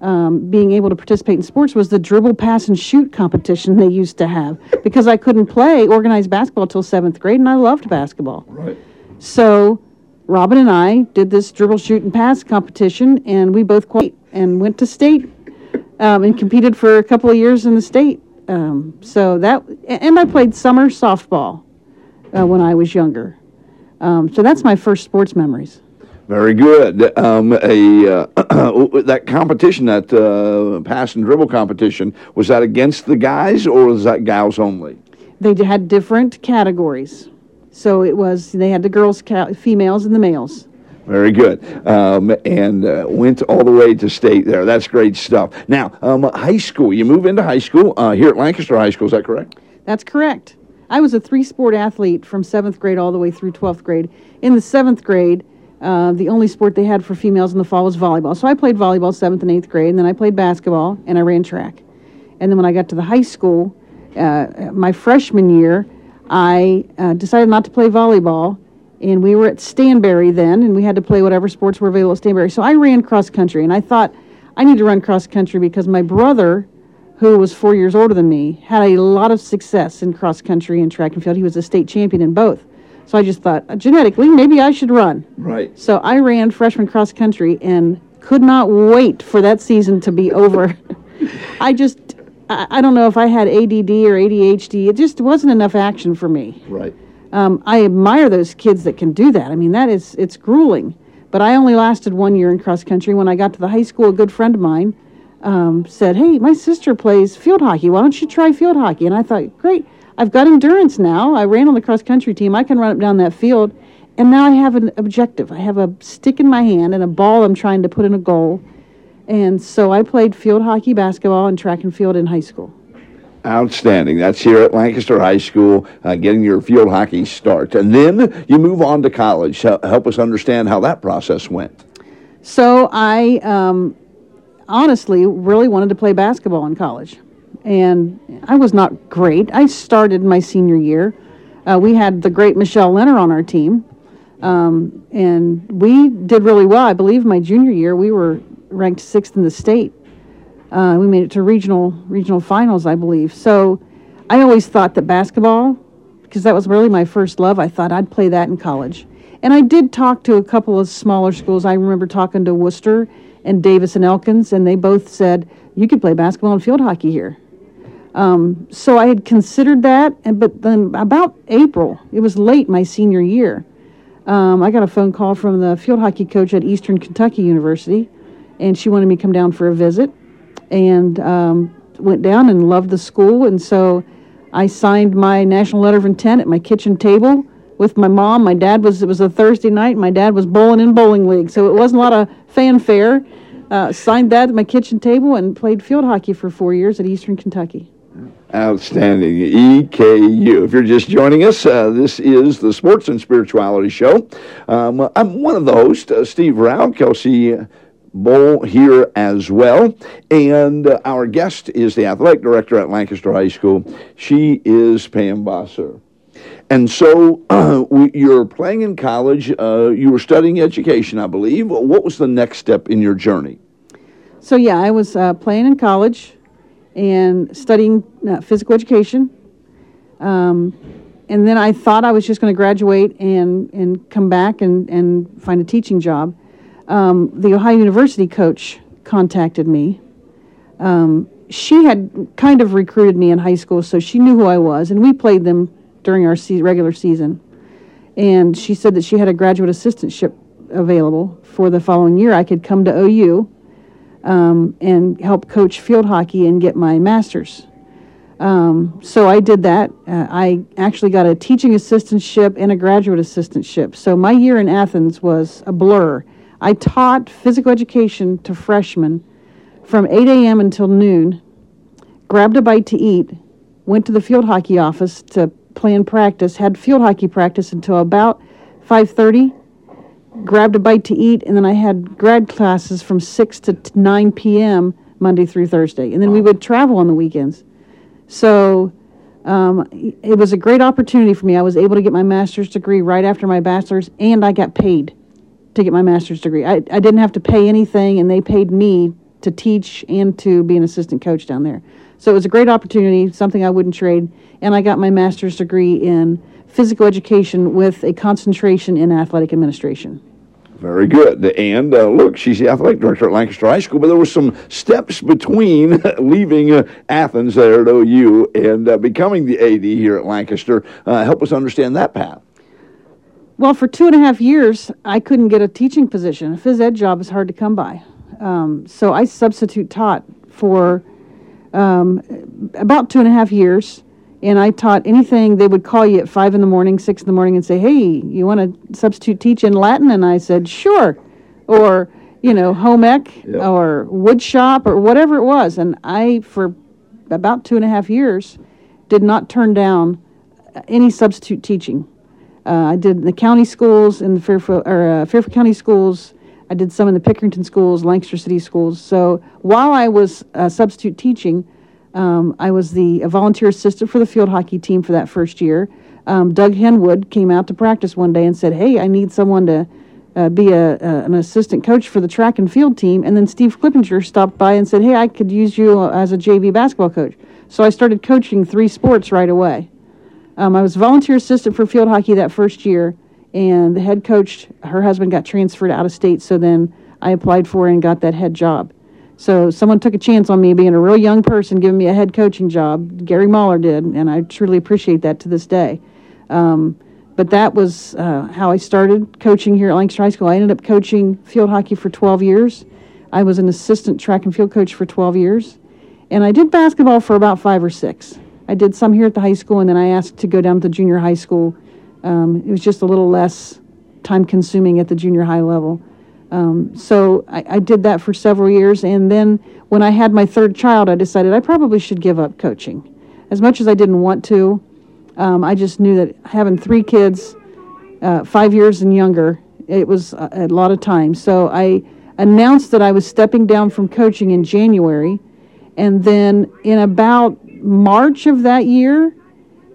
um, being able to participate in sports was the dribble, pass, and shoot competition they used to have because I couldn't play organized basketball till seventh grade, and I loved basketball. Right. So Robin and I did this dribble, shoot, and pass competition, and we both qualified and went to state um, and competed for a couple of years in the state. Um, so that, and I played summer softball uh, when I was younger. Um, so that's my first sports memories. Very good. Um, a uh, that competition, that uh, pass and dribble competition, was that against the guys or was that gals only? They had different categories. So it was, they had the girls, females, and the males. Very good. Um, and uh, went all the way to state there. That's great stuff. Now, um, high school. You move into high school uh, here at Lancaster High School. Is that correct? That's correct. I was a three sport athlete from seventh grade all the way through 12th grade. In the seventh grade, uh, the only sport they had for females in the fall was volleyball. So I played volleyball seventh and eighth grade, and then I played basketball and I ran track. And then when I got to the high school, uh, my freshman year, I uh, decided not to play volleyball. And we were at Stanbery then, and we had to play whatever sports were available at Stanbery. So I ran cross country, and I thought I need to run cross country because my brother who was four years older than me, had a lot of success in cross country and track and field. He was a state champion in both. So I just thought, uh, genetically, maybe I should run. Right. So I ran freshman cross country and could not wait for that season to be over. I just, I, I don't know if I had ADD or ADHD. It just wasn't enough action for me. Right. Um, I admire those kids that can do that. I mean, that is, it's grueling. But I only lasted one year in cross country. When I got to the high school, a good friend of mine um, said, Hey, my sister plays field hockey. Why don't you try field hockey? And I thought, Great, I've got endurance now. I ran on the cross country team. I can run up down that field. And now I have an objective. I have a stick in my hand and a ball I'm trying to put in a goal. And so I played field hockey, basketball, and track and field in high school. Outstanding. That's here at Lancaster High School, uh, getting your field hockey start. And then you move on to college. Hel- Help us understand how that process went. So I um, honestly really wanted to play basketball in college. And I was not great. I started my senior year. Uh, we had the great Michelle Leonard on our team. Um, and we did really well. I believe my junior year we were ranked sixth in the state. Uh, we made it to regional regional finals, I believe. So I always thought that basketball, because that was really my first love, I thought I'd play that in college. And I did talk to a couple of smaller schools. I remember talking to Wooster and Davis and Elkins, and they both said you could play basketball and field hockey here. Um, so I had considered that, and but then about April, it was late my senior year. Um, I got a phone call from the field hockey coach at Eastern Kentucky University, and she wanted me to come down for a visit. And um, went down and loved the school, and so I signed my national letter of intent at my kitchen table with my mom. My dad was it was a Thursday night. My dad was bowling in bowling league, so it wasn't a lot of fanfare. Uh, signed that at my kitchen table and played field hockey for four years at Eastern Kentucky. Outstanding. EKU. If you're just joining us, uh, this is the Sports and Spirituality Show. Um, I'm one of the hosts, uh, Steve Rao, Kelsey Bowl here as well. And uh, our guest is the athletic director at Lancaster High School. She is Pam Bosser. And so uh, you're playing in college. Uh, you were studying education, I believe. What was the next step in your journey? So, yeah, I was uh, playing in college and studying uh, physical education. Um, and then I thought I was just going to graduate and, and come back and, and find a teaching job. Um, the Ohio University coach contacted me. Um, she had kind of recruited me in high school, so she knew who I was, and we played them during our se- regular season. And she said that she had a graduate assistantship available for the following year. I could come to OU um, and help coach field hockey and get my master's. Um, so I did that. Uh, I actually got a teaching assistantship and a graduate assistantship. So my year in Athens was a blur. I taught physical education to freshmen from 8 a.m. until noon, grabbed a bite to eat, went to the field hockey office to plan practice, had field hockey practice until about 5:30, grabbed a bite to eat, and then I had grad classes from 6 to 9 p.m. Monday through Thursday. And then we would travel on the weekends. So um, it was a great opportunity for me. I was able to get my master's degree right after my bachelor's, and I got paid to get my master's degree. I, I didn't have to pay anything, and they paid me to teach and to be an assistant coach down there. So it was a great opportunity, something I wouldn't trade. And I got my master's degree in physical education with a concentration in athletic administration. Very good. And uh, look, she's the athletic director at Lancaster High School, but there were some steps between leaving uh, Athens there at OU and uh, becoming the AD here at Lancaster. Uh, help us understand that path. Well, for two and a half years, I couldn't get a teaching position. A phys ed job is hard to come by. Um, so I substitute taught for um, about two and a half years and I taught anything. They would call you at five in the morning, six in the morning, and say, "Hey, you want to substitute teach in Latin?" And I said, "Sure," or you know, home ec yep. or wood shop or whatever it was. And I, for about two and a half years, did not turn down any substitute teaching. Uh, I did the county schools in the Fairfield or uh, Fairfield County schools. I did some in the Pickerington schools, Lancaster City schools. So while I was uh, substitute teaching, um, I was the volunteer assistant for the field hockey team for that first year. Um, Doug Henwood came out to practice one day and said, "Hey, I need someone to uh, be a, a, an assistant coach for the track and field team." And then Steve Clippinger stopped by and said, "Hey, I could use you as a JV basketball coach." So I started coaching three sports right away. Um, I was volunteer assistant for field hockey that first year, and the head coach, her husband, got transferred out of state. So then I applied for and got that head job. So someone took a chance on me being a real young person, giving me a head coaching job. Gary Mahler did, and I truly appreciate that to this day. Um, but that was uh, how I started coaching here at Lancaster High School. I ended up coaching field hockey for 12 years. I was an assistant track and field coach for 12 years. And I did basketball for about five or six. I did some here at the high school, and then I asked to go down to junior high school. Um, it was just a little less time consuming at the junior high level. Um, so I, I, did that for several years, and then when I had my third child, I decided I probably should give up coaching. As much as I didn't want to, um, I just knew that having three kids, uh, five years and younger, it was a, a, lot of time. So I announced that I was stepping down from coaching in January, and then in about March of that year,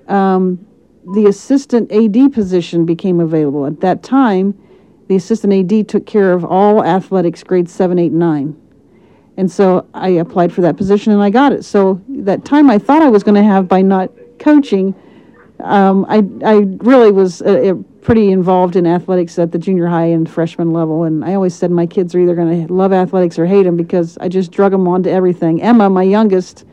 um, the assistant AD position became available. At that time, the assistant AD took care of all athletics grades 7, 8, 9. And so I applied for that position and I got it. So that time I thought I was going to have by not coaching, um, I, I really was uh, uh, pretty involved in athletics at the junior high and freshman level. And I always said my kids are either going to love athletics or hate them because I just drug them onto everything. Emma, my youngest,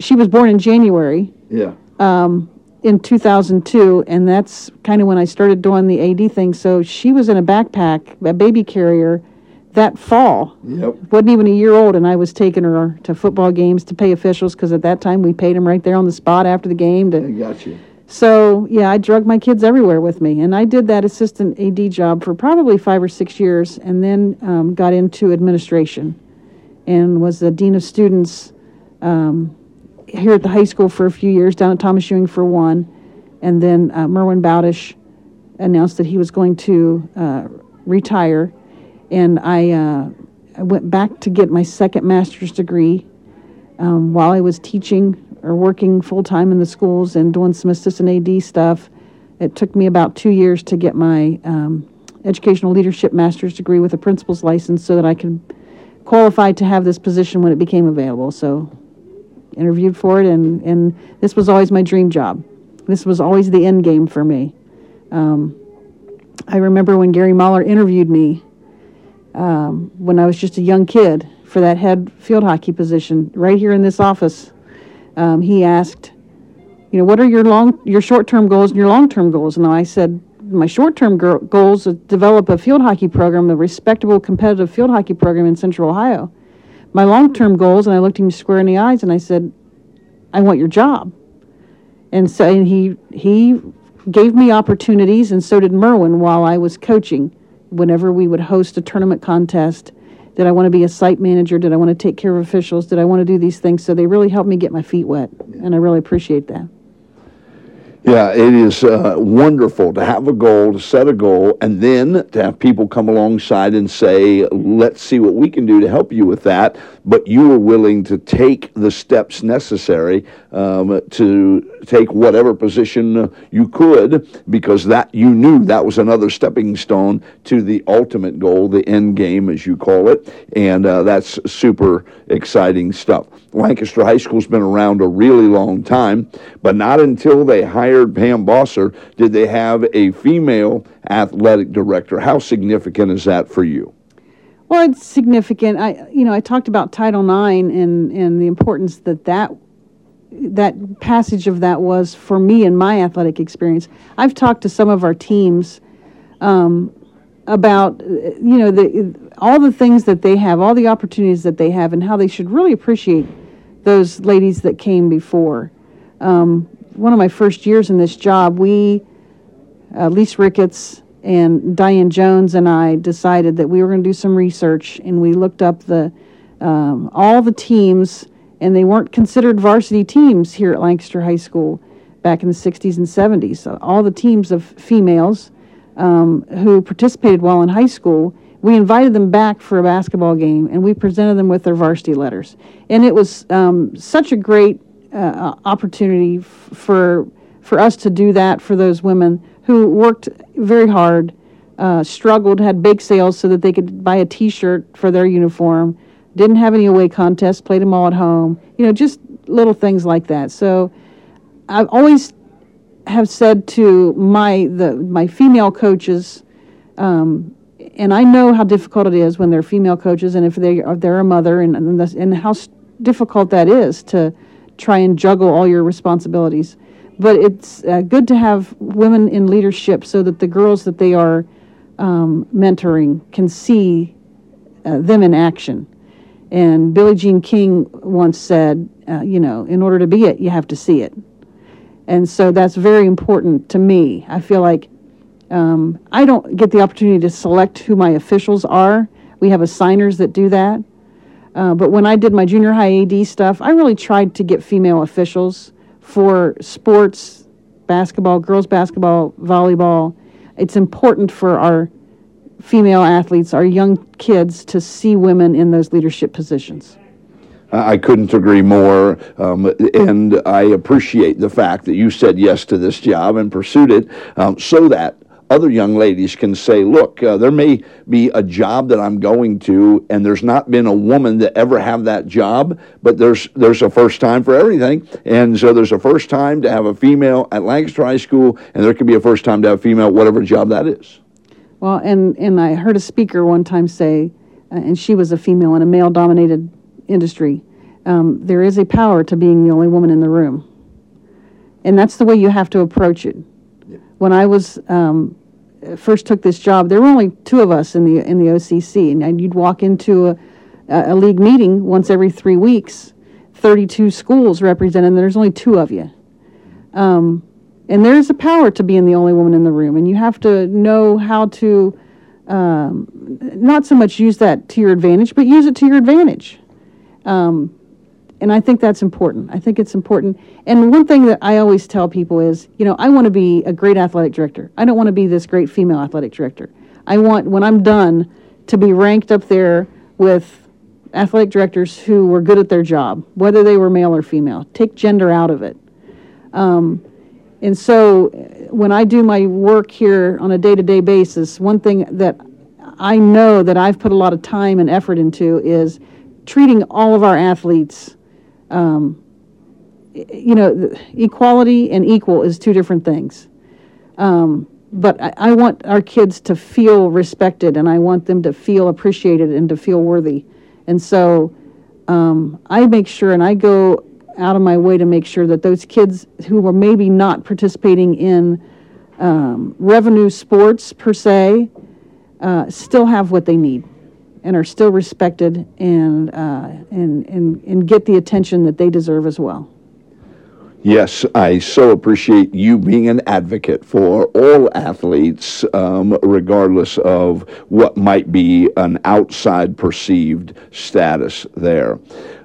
she was born in January. Yeah. Um, in 2002, and that's kind of when I started doing the AD thing. So she was in a backpack, a baby carrier, that fall. Yep. Wasn't even a year old, and I was taking her to football games to pay officials because at that time we paid them right there on the spot after the game. To, I got you. so yeah, I drug my kids everywhere with me, and I did that assistant AD job for probably five or six years, and then um, got into administration, and was the dean of students um, here at the high school for a few years, down at Thomas Ewing for one, and then uh, Merwin Bowdish announced that he was going to uh, retire, and I, uh, I went back to get my second master's degree um, while I was teaching or working full time in the schools and doing some assistant AD stuff. It took me about two years to get my um, educational leadership master's degree with a principal's license so that I could qualify to have this position when it became available. So, interviewed for it, and, and this was always my dream job. This was always the end game for me. Um, I remember when Gary Mahler interviewed me um, when I was just a young kid for that head field hockey position right here in this office. Um, he asked, you know, what are your long, your short-term goals and your long-term goals? And I said, my short-term go- goals is develop a field hockey program, a respectable competitive field hockey program in Central Ohio. My long-term goals, and I looked him square in the eyes and I said, I want your job. And so and he he gave me opportunities, and so did Merwin while I was coaching. Whenever we would host a tournament contest, did I want to be a site manager? Did I want to take care of officials? Did I want to do these things? So they really helped me get my feet wet, and I really appreciate that. Yeah, it is uh, wonderful to have a goal, to set a goal, and then to have people come alongside and say, let's see what we can do to help you with that. But you were willing to take the steps necessary um, to take whatever position you could because that you knew that was another stepping stone to the ultimate goal, the end game, as you call it. And uh, that's super exciting stuff. Lancaster High School's been around a really long time, but not until they hired Pam Bosser did they have a female athletic director. How significant is that for you? Well, it's significant. I, you know, I talked about Title IX and and the importance that that that passage of that was for me in my athletic experience. I've talked to some of our teams um, about, you know, the all the things that they have, all the opportunities that they have, and how they should really appreciate those ladies that came before. Um, one of my first years in this job, we, uh, Lise Ricketts and Diane Jones and I decided that we were going to do some research, and we looked up the um, all the teams, and they weren't considered varsity teams here at Lancaster High School back in the 60s and 70s. So all the teams of females um, who participated while in high school, we invited them back for a basketball game, and we presented them with their varsity letters. And it was um, such a great uh, opportunity for for us to do that for those women who worked very hard, uh, struggled, had bake sales so that they could buy a T-shirt for their uniform, didn't have any away contests, played them all at home. You know, just little things like that. So I've always have said to my the my female coaches, um, and I know how difficult it is when they're female coaches, and if they are they're a mother, and and, the, and how difficult that is to try and juggle all your responsibilities. But it's uh, good to have women in leadership so that the girls that they are um, mentoring can see uh, them in action. And Billie Jean King once said, uh, you know, in order to be it, you have to see it. And so that's very important to me. I feel like um, I don't get the opportunity to select who my officials are. We have assigners that do that. Uh, but when I did my junior high AD stuff, I really tried to get female officials for sports, basketball, girls basketball, volleyball. It's important for our female athletes, our young kids, to see women in those leadership positions. I couldn't agree more, um, and I appreciate the fact that you said yes to this job and pursued it um, so that other young ladies can say, look, uh, there may be a job that I'm going to, and there's not been a woman that ever have that job, but there's there's a first time for everything, and so there's a first time to have a female at Lancaster High School, and there could be a first time to have a female, whatever job that is. Well, and, and I heard a speaker one time say, uh, and she was a female in a male dominated industry, um, there is a power to being the only woman in the room. And that's the way you have to approach it. When I was um, first took this job, there were only two of us in the in the OCC, and, and you'd walk into a, a league meeting once every three weeks, 32 schools represented, and there's only two of you. Um, and there's a power to being the only woman in the room, and you have to know how to um, not so much use that to your advantage, but use it to your advantage. Um, and I think that's important. I think it's important. And one thing that I always tell people is, you know, I want to be a great athletic director. I don't want to be this great female athletic director. I want, when I'm done, to be ranked up there with athletic directors who were good at their job, whether they were male or female. Take gender out of it. Um, and so when I do my work here on a day to day basis, one thing that I know that I've put a lot of time and effort into is treating all of our athletes um, you know, equality and equal is two different things. Um, but I, I, want our kids to feel respected and I want them to feel appreciated and to feel worthy. And so um, I make sure and I go out of my way to make sure that those kids who are maybe not participating in um, revenue sports per se uh, still have what they need and are still respected and, uh, and, and, and get the attention that they deserve as well. Yes, I so appreciate you being an advocate for all athletes, um, regardless of what might be an outside perceived status there.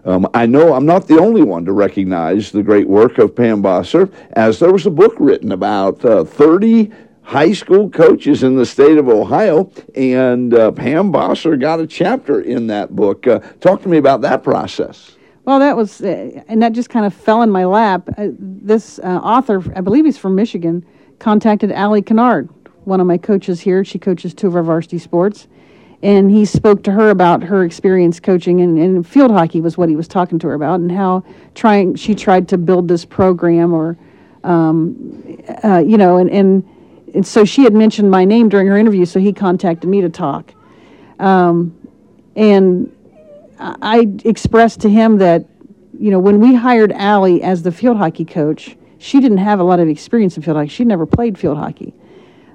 Um, I know I'm not the only one to recognize the great work of Pam Bosser, as there was a book written about uh, 30 high school coaches in the state of Ohio, and uh, Pam Bosser got a chapter in that book. Uh, talk to me about that process. Well, that was, uh, and that just kind of fell in my lap. Uh, this uh, author, I believe he's from Michigan, contacted Allie Kennard, one of my coaches here. She coaches two of our varsity sports. And he spoke to her about her experience coaching, and, and field hockey was what he was talking to her about, and how trying she tried to build this program, or um, uh, you know, and, and and so she had mentioned my name during her interview, so he contacted me to talk. Um, and I expressed to him that, you know, when we hired Allie as the field hockey coach, she didn't have a lot of experience in field hockey. She'd never played field hockey.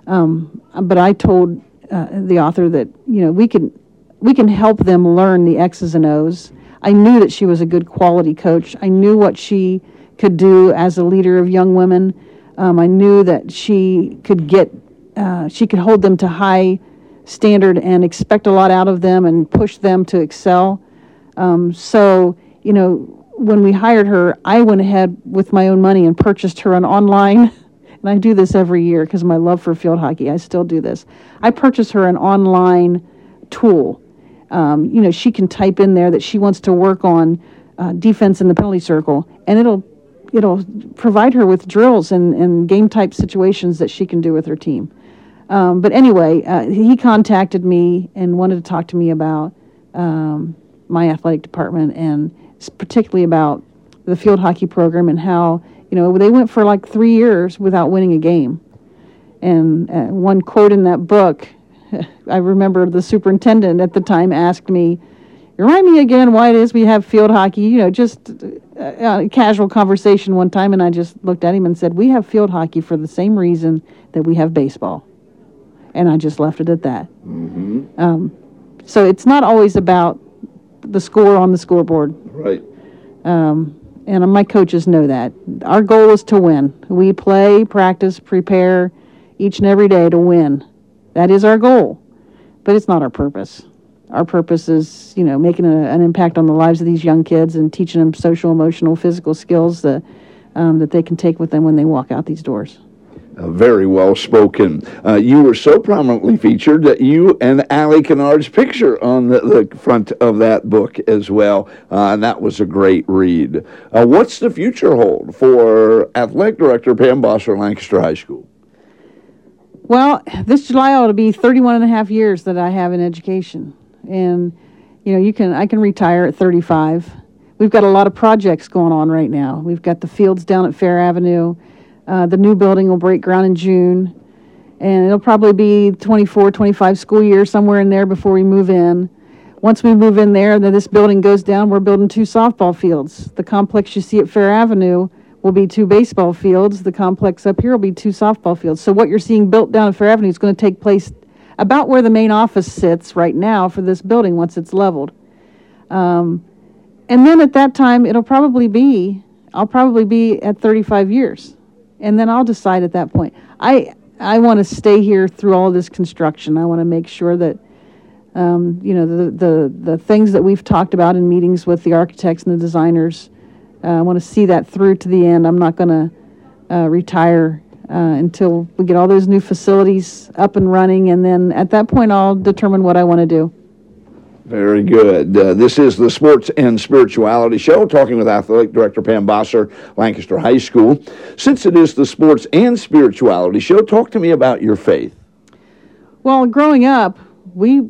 Um, but I told uh, the author that, you know, we can, we can help them learn the X's and O's. I knew that she was a good quality coach. I knew what she could do as a leader of young women. Um, I knew that she could get, uh, she could hold them to high standard and expect a lot out of them and push them to excel. Um, so, you know, when we hired her, I went ahead with my own money and purchased her an online. And I do this every year because my love for field hockey. I still do this. I purchased her an online tool. Um, you know, she can type in there that she wants to work on uh, defense in the penalty circle, and it'll it'll provide her with drills and, and game type situations that she can do with her team. Um, but anyway, uh, he contacted me and wanted to talk to me about um, my athletic department and particularly about the field hockey program and how you know they went for like three years without winning a game. And uh, one quote in that book, I remember the superintendent at the time asked me, "Remind me again why it is we have field hockey." You know, just a casual conversation one time, and I just looked at him and said, "We have field hockey for the same reason that we have baseball," and I just left it at that. Mm-hmm. Um, so it's not always about the score on the scoreboard. Right. Um, and my coaches know that. Our goal is to win. We play, practice, prepare each and every day to win. That is our goal, but it's not our purpose our purpose is, you know, making a, an impact on the lives of these young kids and teaching them social, emotional, physical skills that, um, that they can take with them when they walk out these doors. Uh, very well spoken. Uh, you were so prominently featured that you and Allie Kennard's picture on the, the front of that book as well, uh, and that was a great read. Uh, what's the future hold for athletic director Pam Bosser Lancaster High School? Well, this July ought to be 31 and a half years that I have in education and you know you can I can retire at 35. We've got a lot of projects going on right now. We've got the fields down at Fair Avenue. Uh, the new building will break ground in June, and it'll probably be 24, 25 school year somewhere in there before we move in. Once we move in there, then this building goes down. We're building two softball fields. The complex you see at Fair Avenue will be two baseball fields. The complex up here will be two softball fields. So what you're seeing built down at Fair Avenue is going to take place about where the main office sits right now for this building once it's leveled. Um, and then at that time, it'll probably be, I'll probably be at 35 years. And then I'll decide at that point. I, I want to stay here through all this construction. I want to make sure that, um, you know, the, the, the things that we've talked about in meetings with the architects and the designers, uh, I want to see that through to the end. I'm not going to uh, retire uh, until we get all those new facilities up and running, and then at that point, I'll determine what I want to do. Very good. Uh, this is the Sports and Spirituality Show, talking with Athletic Director Pam Bosser, Lancaster High School. Since it is the Sports and Spirituality Show, talk to me about your faith. Well, growing up, we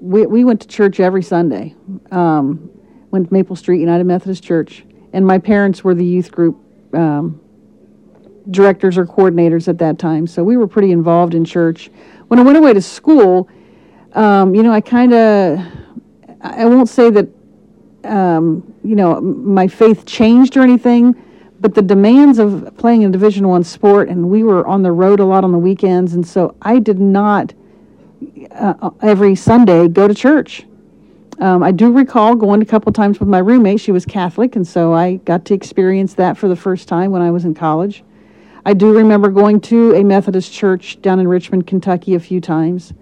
we, we went to church every Sunday. Um, went to Maple Street United Methodist Church, and my parents were the youth group um, directors or coordinators at that time, so we were pretty involved in church. When I went away to school, um, you know, I kind of I won't say that, um, you know, my faith changed or anything, but the demands of playing a Division One sport, and we were on the road a lot on the weekends, and so I did not uh, every Sunday go to church. Um, I do recall going a couple times with my roommate. She was Catholic, and so I got to experience that for the first time when I was in college. I do remember going to a Methodist church down in Richmond, Kentucky, a few times.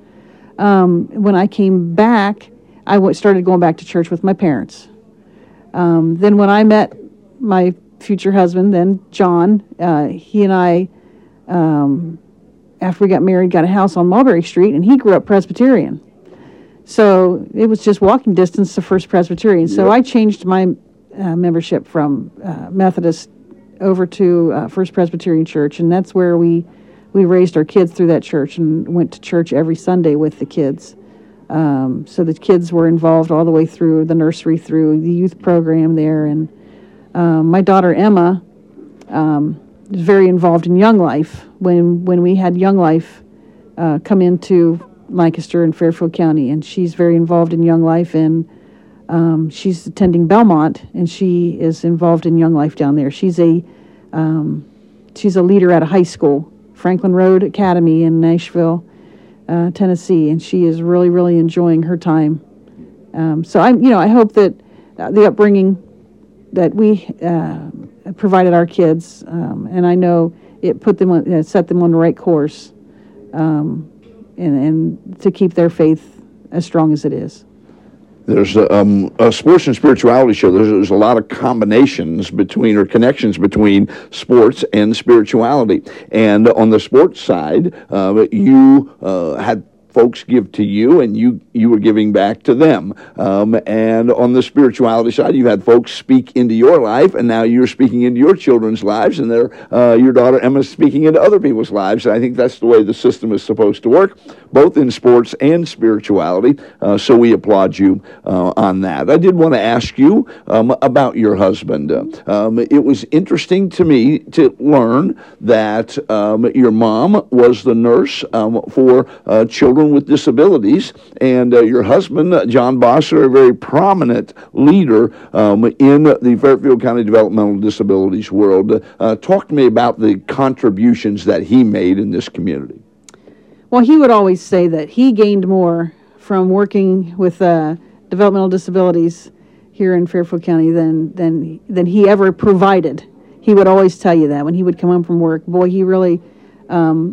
Um, when I came back, I w- started going back to church with my parents. Um, then when I met my future husband, then John, uh, he and I, um, after we got married, got a house on Mulberry Street, and he grew up Presbyterian. So it was just walking distance to First Presbyterian. So Yep. I changed my uh, membership from uh, Methodist over to uh, First Presbyterian Church, and that's where we we raised our kids through that church and went to church every Sunday with the kids. Um, so the kids were involved all the way through the nursery, through the youth program there, and um, my daughter Emma um, is very involved in Young Life. When when we had Young Life uh, come into Lancaster and Fairfield County, and she's very involved in Young Life, and um, she's attending Belmont, and she is involved in Young Life down there. She's a um, she's a leader at a high school, Franklin Road Academy in Nashville, uh, Tennessee, and she is really really enjoying her time. Um, so I'm you know I hope that uh, the upbringing that we uh, provided our kids, um, and I know it put them on, set them on the right course, um, and and to keep their faith as strong as it is. There's a, um, a sports and spirituality show. There's, there's a lot of combinations between or connections between sports and spirituality. And on the sports side, uh, you uh, had folks give to you and you you were giving back to them. Um, and on the spirituality side you've had folks speak into your life and now you're speaking into your children's lives and they're, uh, your daughter emma's speaking into other people's lives. And i think that's the way the system is supposed to work both in sports and spirituality. Uh, so we applaud you uh, on that. I did want to ask you um, about your husband. Um, it was interesting to me to learn that um, your mom was the nurse um, for uh, children with disabilities, and uh, your husband, uh, John Bosser, a very prominent leader um, in the Fairfield County developmental disabilities world. Uh, talk to me about the contributions that he made in this community. Well, he would always say that he gained more from working with uh, developmental disabilities here in Fairfield County than than than he ever provided. He would always tell you that when he would come home from work. Boy, he really um,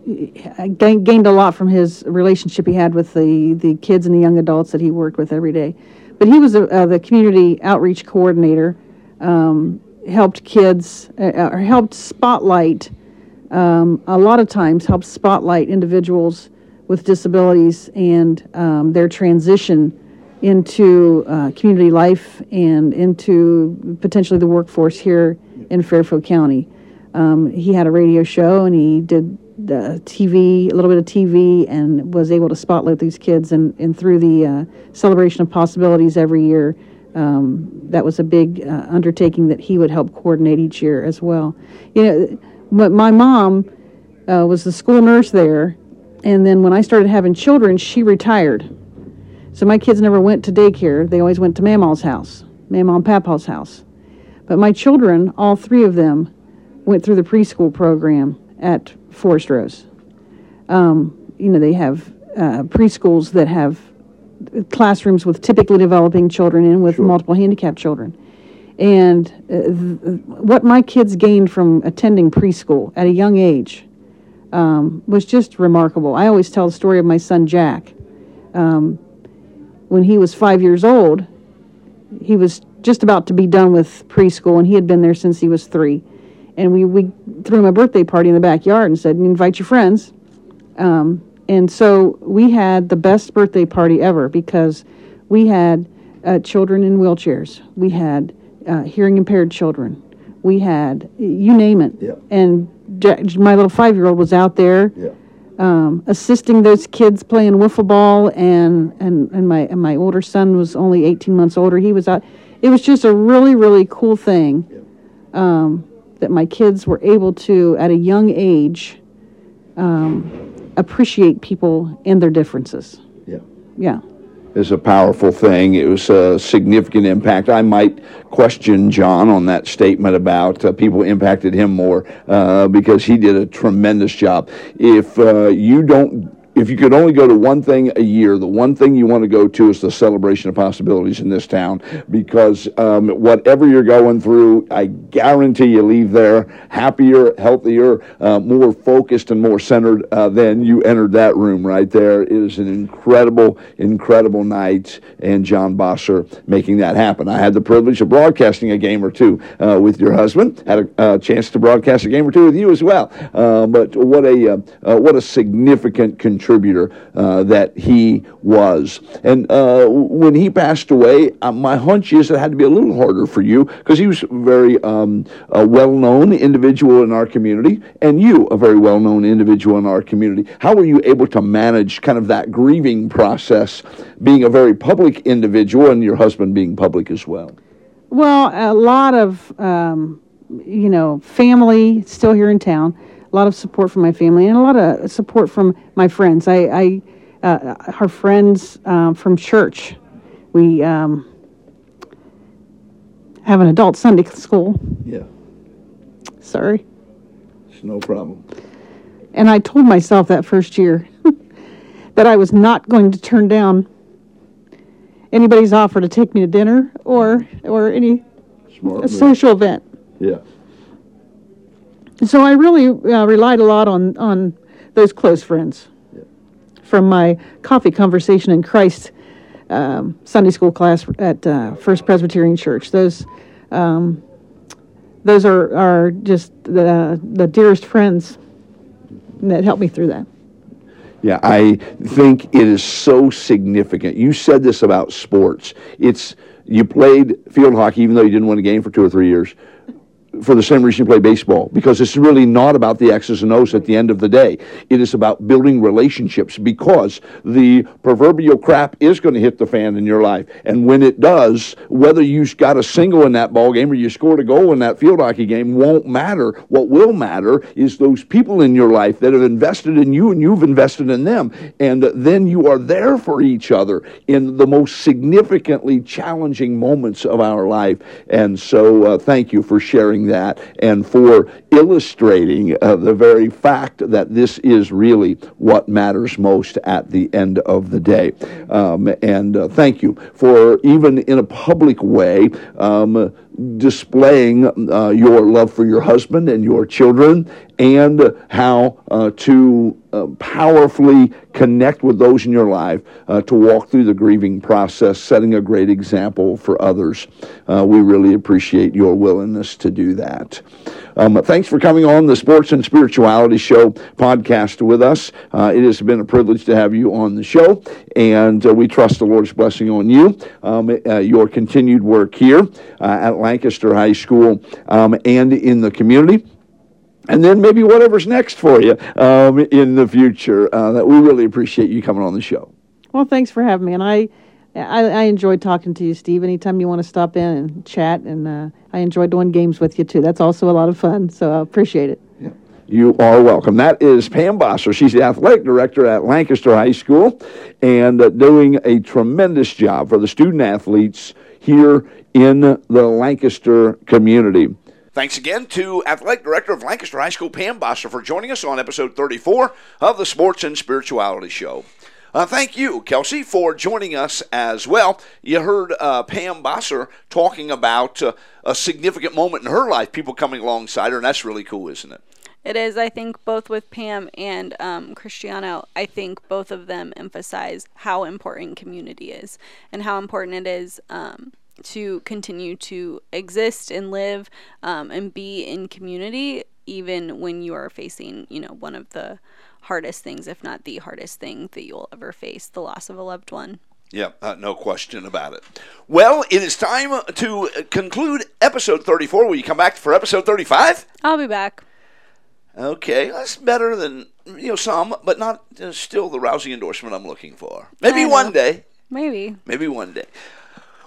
gained, a lot from his relationship he had with the the kids and the young adults that he worked with every day. But he was a, uh, the community outreach coordinator. Um, helped kids uh, or helped spotlight um, a lot of times helped spotlight individuals with disabilities and um, their transition into uh, community life and into potentially the workforce here in Fairfield County. Um, he had a radio show and he did the TV, a little bit of TV, and was able to spotlight these kids. And, and through the uh, celebration of possibilities every year, um, that was a big uh, undertaking that he would help coordinate each year as well. You know, but my mom uh, was the school nurse there, and then when I started having children, she retired. So my kids never went to daycare. They always went to Mamaw's house, Mamaw and Papaw's house. But my children, all three of them, went through the preschool program at Forest Rose. Um, you know, they have uh, preschools that have classrooms with typically developing children and with multiple handicapped children. And uh, th- what my kids gained from attending preschool at a young age um, was just remarkable. I always tell the story of my son Jack. Um, when he was five years old, he was just about to be done with preschool, and he had been there since he was three. And we, we threw him a birthday party in the backyard and said, invite your friends. Um, and so we had the best birthday party ever because we had uh, children in wheelchairs. We had uh, hearing impaired children. We had, you name it. Yeah. And my little five year old was out there Yeah. um, assisting those kids playing wiffle ball, and, and, and, my, and my older son was only 18 months older. He was out. It was just a really, really cool thing um, that my kids were able to, at a young age, um, appreciate people and their differences. Yeah. Yeah. is a powerful thing. It was a significant impact. I might question John on that statement about uh, people impacted him more uh, because he did a tremendous job. If uh, you don't if you could only go to one thing a year, the one thing you want to go to is the celebration of possibilities in this town because um, whatever you're going through, I guarantee you leave there happier, healthier, uh, more focused, and more centered uh, than you entered that room right there. It is an incredible, incredible night, and John Bosser making that happen. I had the privilege of broadcasting a game or two uh, with your husband, had a uh, chance to broadcast a game or two with you as well. Uh, but what a uh, what a significant contributor uh, that he was. And uh, when he passed away, uh, my hunch is it had to be a little harder for you because he was a very um, a well-known individual in our community, and you a very well-known individual in our community. How were you able to manage kind of that grieving process, being a very public individual, and your husband being public as well? Well, a lot of, um, you know, family still here in town, a lot of support from my family, and a lot of support from my friends. I, I uh, our friends um, from church. We um, have an adult Sunday school. Yeah, Sorry. it's no problem. And I told myself that first year that I was not going to turn down anybody's offer to take me to dinner or or any Smart. social event. Yeah. So I really uh, relied a lot on on those close friends from my coffee conversation in Christ um, Sunday school class at uh, First Presbyterian Church. Those um, those are are just the the dearest friends that helped me through that. Yeah, I think it is so significant. You said this about sports. It's you played field hockey even though you didn't win a game for two or three years. For the same reason you play baseball, because it's really not about the X's and O's at the end of the day. It is about building relationships because the proverbial crap is going to hit the fan in your life. And when it does, whether you got a single in that ball game or you scored a goal in that field hockey game won't matter. What will matter is those people in your life that have invested in you and you've invested in them. And then you are there for each other in the most significantly challenging moments of our life. And so uh, thank you for sharing that and for illustrating uh, the very fact that this is really what matters most at the end of the day. Um, and uh, thank you for even in a public way um, displaying uh, your love for your husband and your children and how uh, to uh, powerfully connect with those in your life uh, to walk through the grieving process, setting a great example for others. Uh, we really appreciate your willingness to do that. Um, thanks for coming on the Sports and Spirituality Show podcast with us. Uh, it has been a privilege to have you on the show, and uh, we trust the Lord's blessing on you, um, your continued work here at Lancaster High School um, and in the community and then maybe whatever's next for you um, in the future. Uh, that we really appreciate you coming on the show. Well, thanks for having me, and I. I, I enjoyed talking to you, Steve. Anytime you want to stop in and chat, and uh, I enjoy doing games with you too. That's also a lot of fun, so I appreciate it. Yeah. You are welcome. That is Pam Bosser. She's the athletic director at Lancaster High School and uh, doing a tremendous job for the student athletes here in the Lancaster community. Thanks again to Athletic Director of Lancaster High School, Pam Bosser, for joining us on episode 34 of the Sports and Spirituality Show. Uh, thank you, Kelsey, for joining us as well. You heard uh, Pam Bosser talking about uh, a significant moment in her life, people coming alongside her, and that's really cool, isn't it? It is. I think both with Pam and um, Cristiano, I think both of them emphasize how important community is and how important it is um, to continue to exist and live um, and be in community, even when you are facing, you know, one of the hardest things, if not the hardest thing that you'll ever face the loss of a loved one. Yeah, uh, no question about it. Well, it is time to conclude episode 34. Will you come back for episode 35? I'll be back. Okay, that's better than you know some, but not uh, still the rousing endorsement I'm looking for. Maybe one day. Maybe. Maybe one day.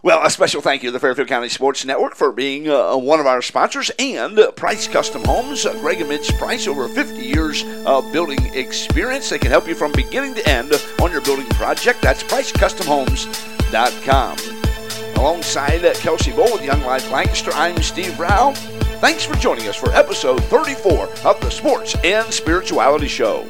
Well, a special thank you to the Fairfield County Sports Network for being uh, one of our sponsors and Price Custom Homes. Uh, Greg and Mitch Price, over 50 years of building experience. They can help you from beginning to end on your building project. That's PriceCustomHomes.com. Alongside uh, Kelsey Bowl with Young Life Lancaster, I'm Steve Rao. Thanks for joining us for episode 34 of the Sports and Spirituality Show.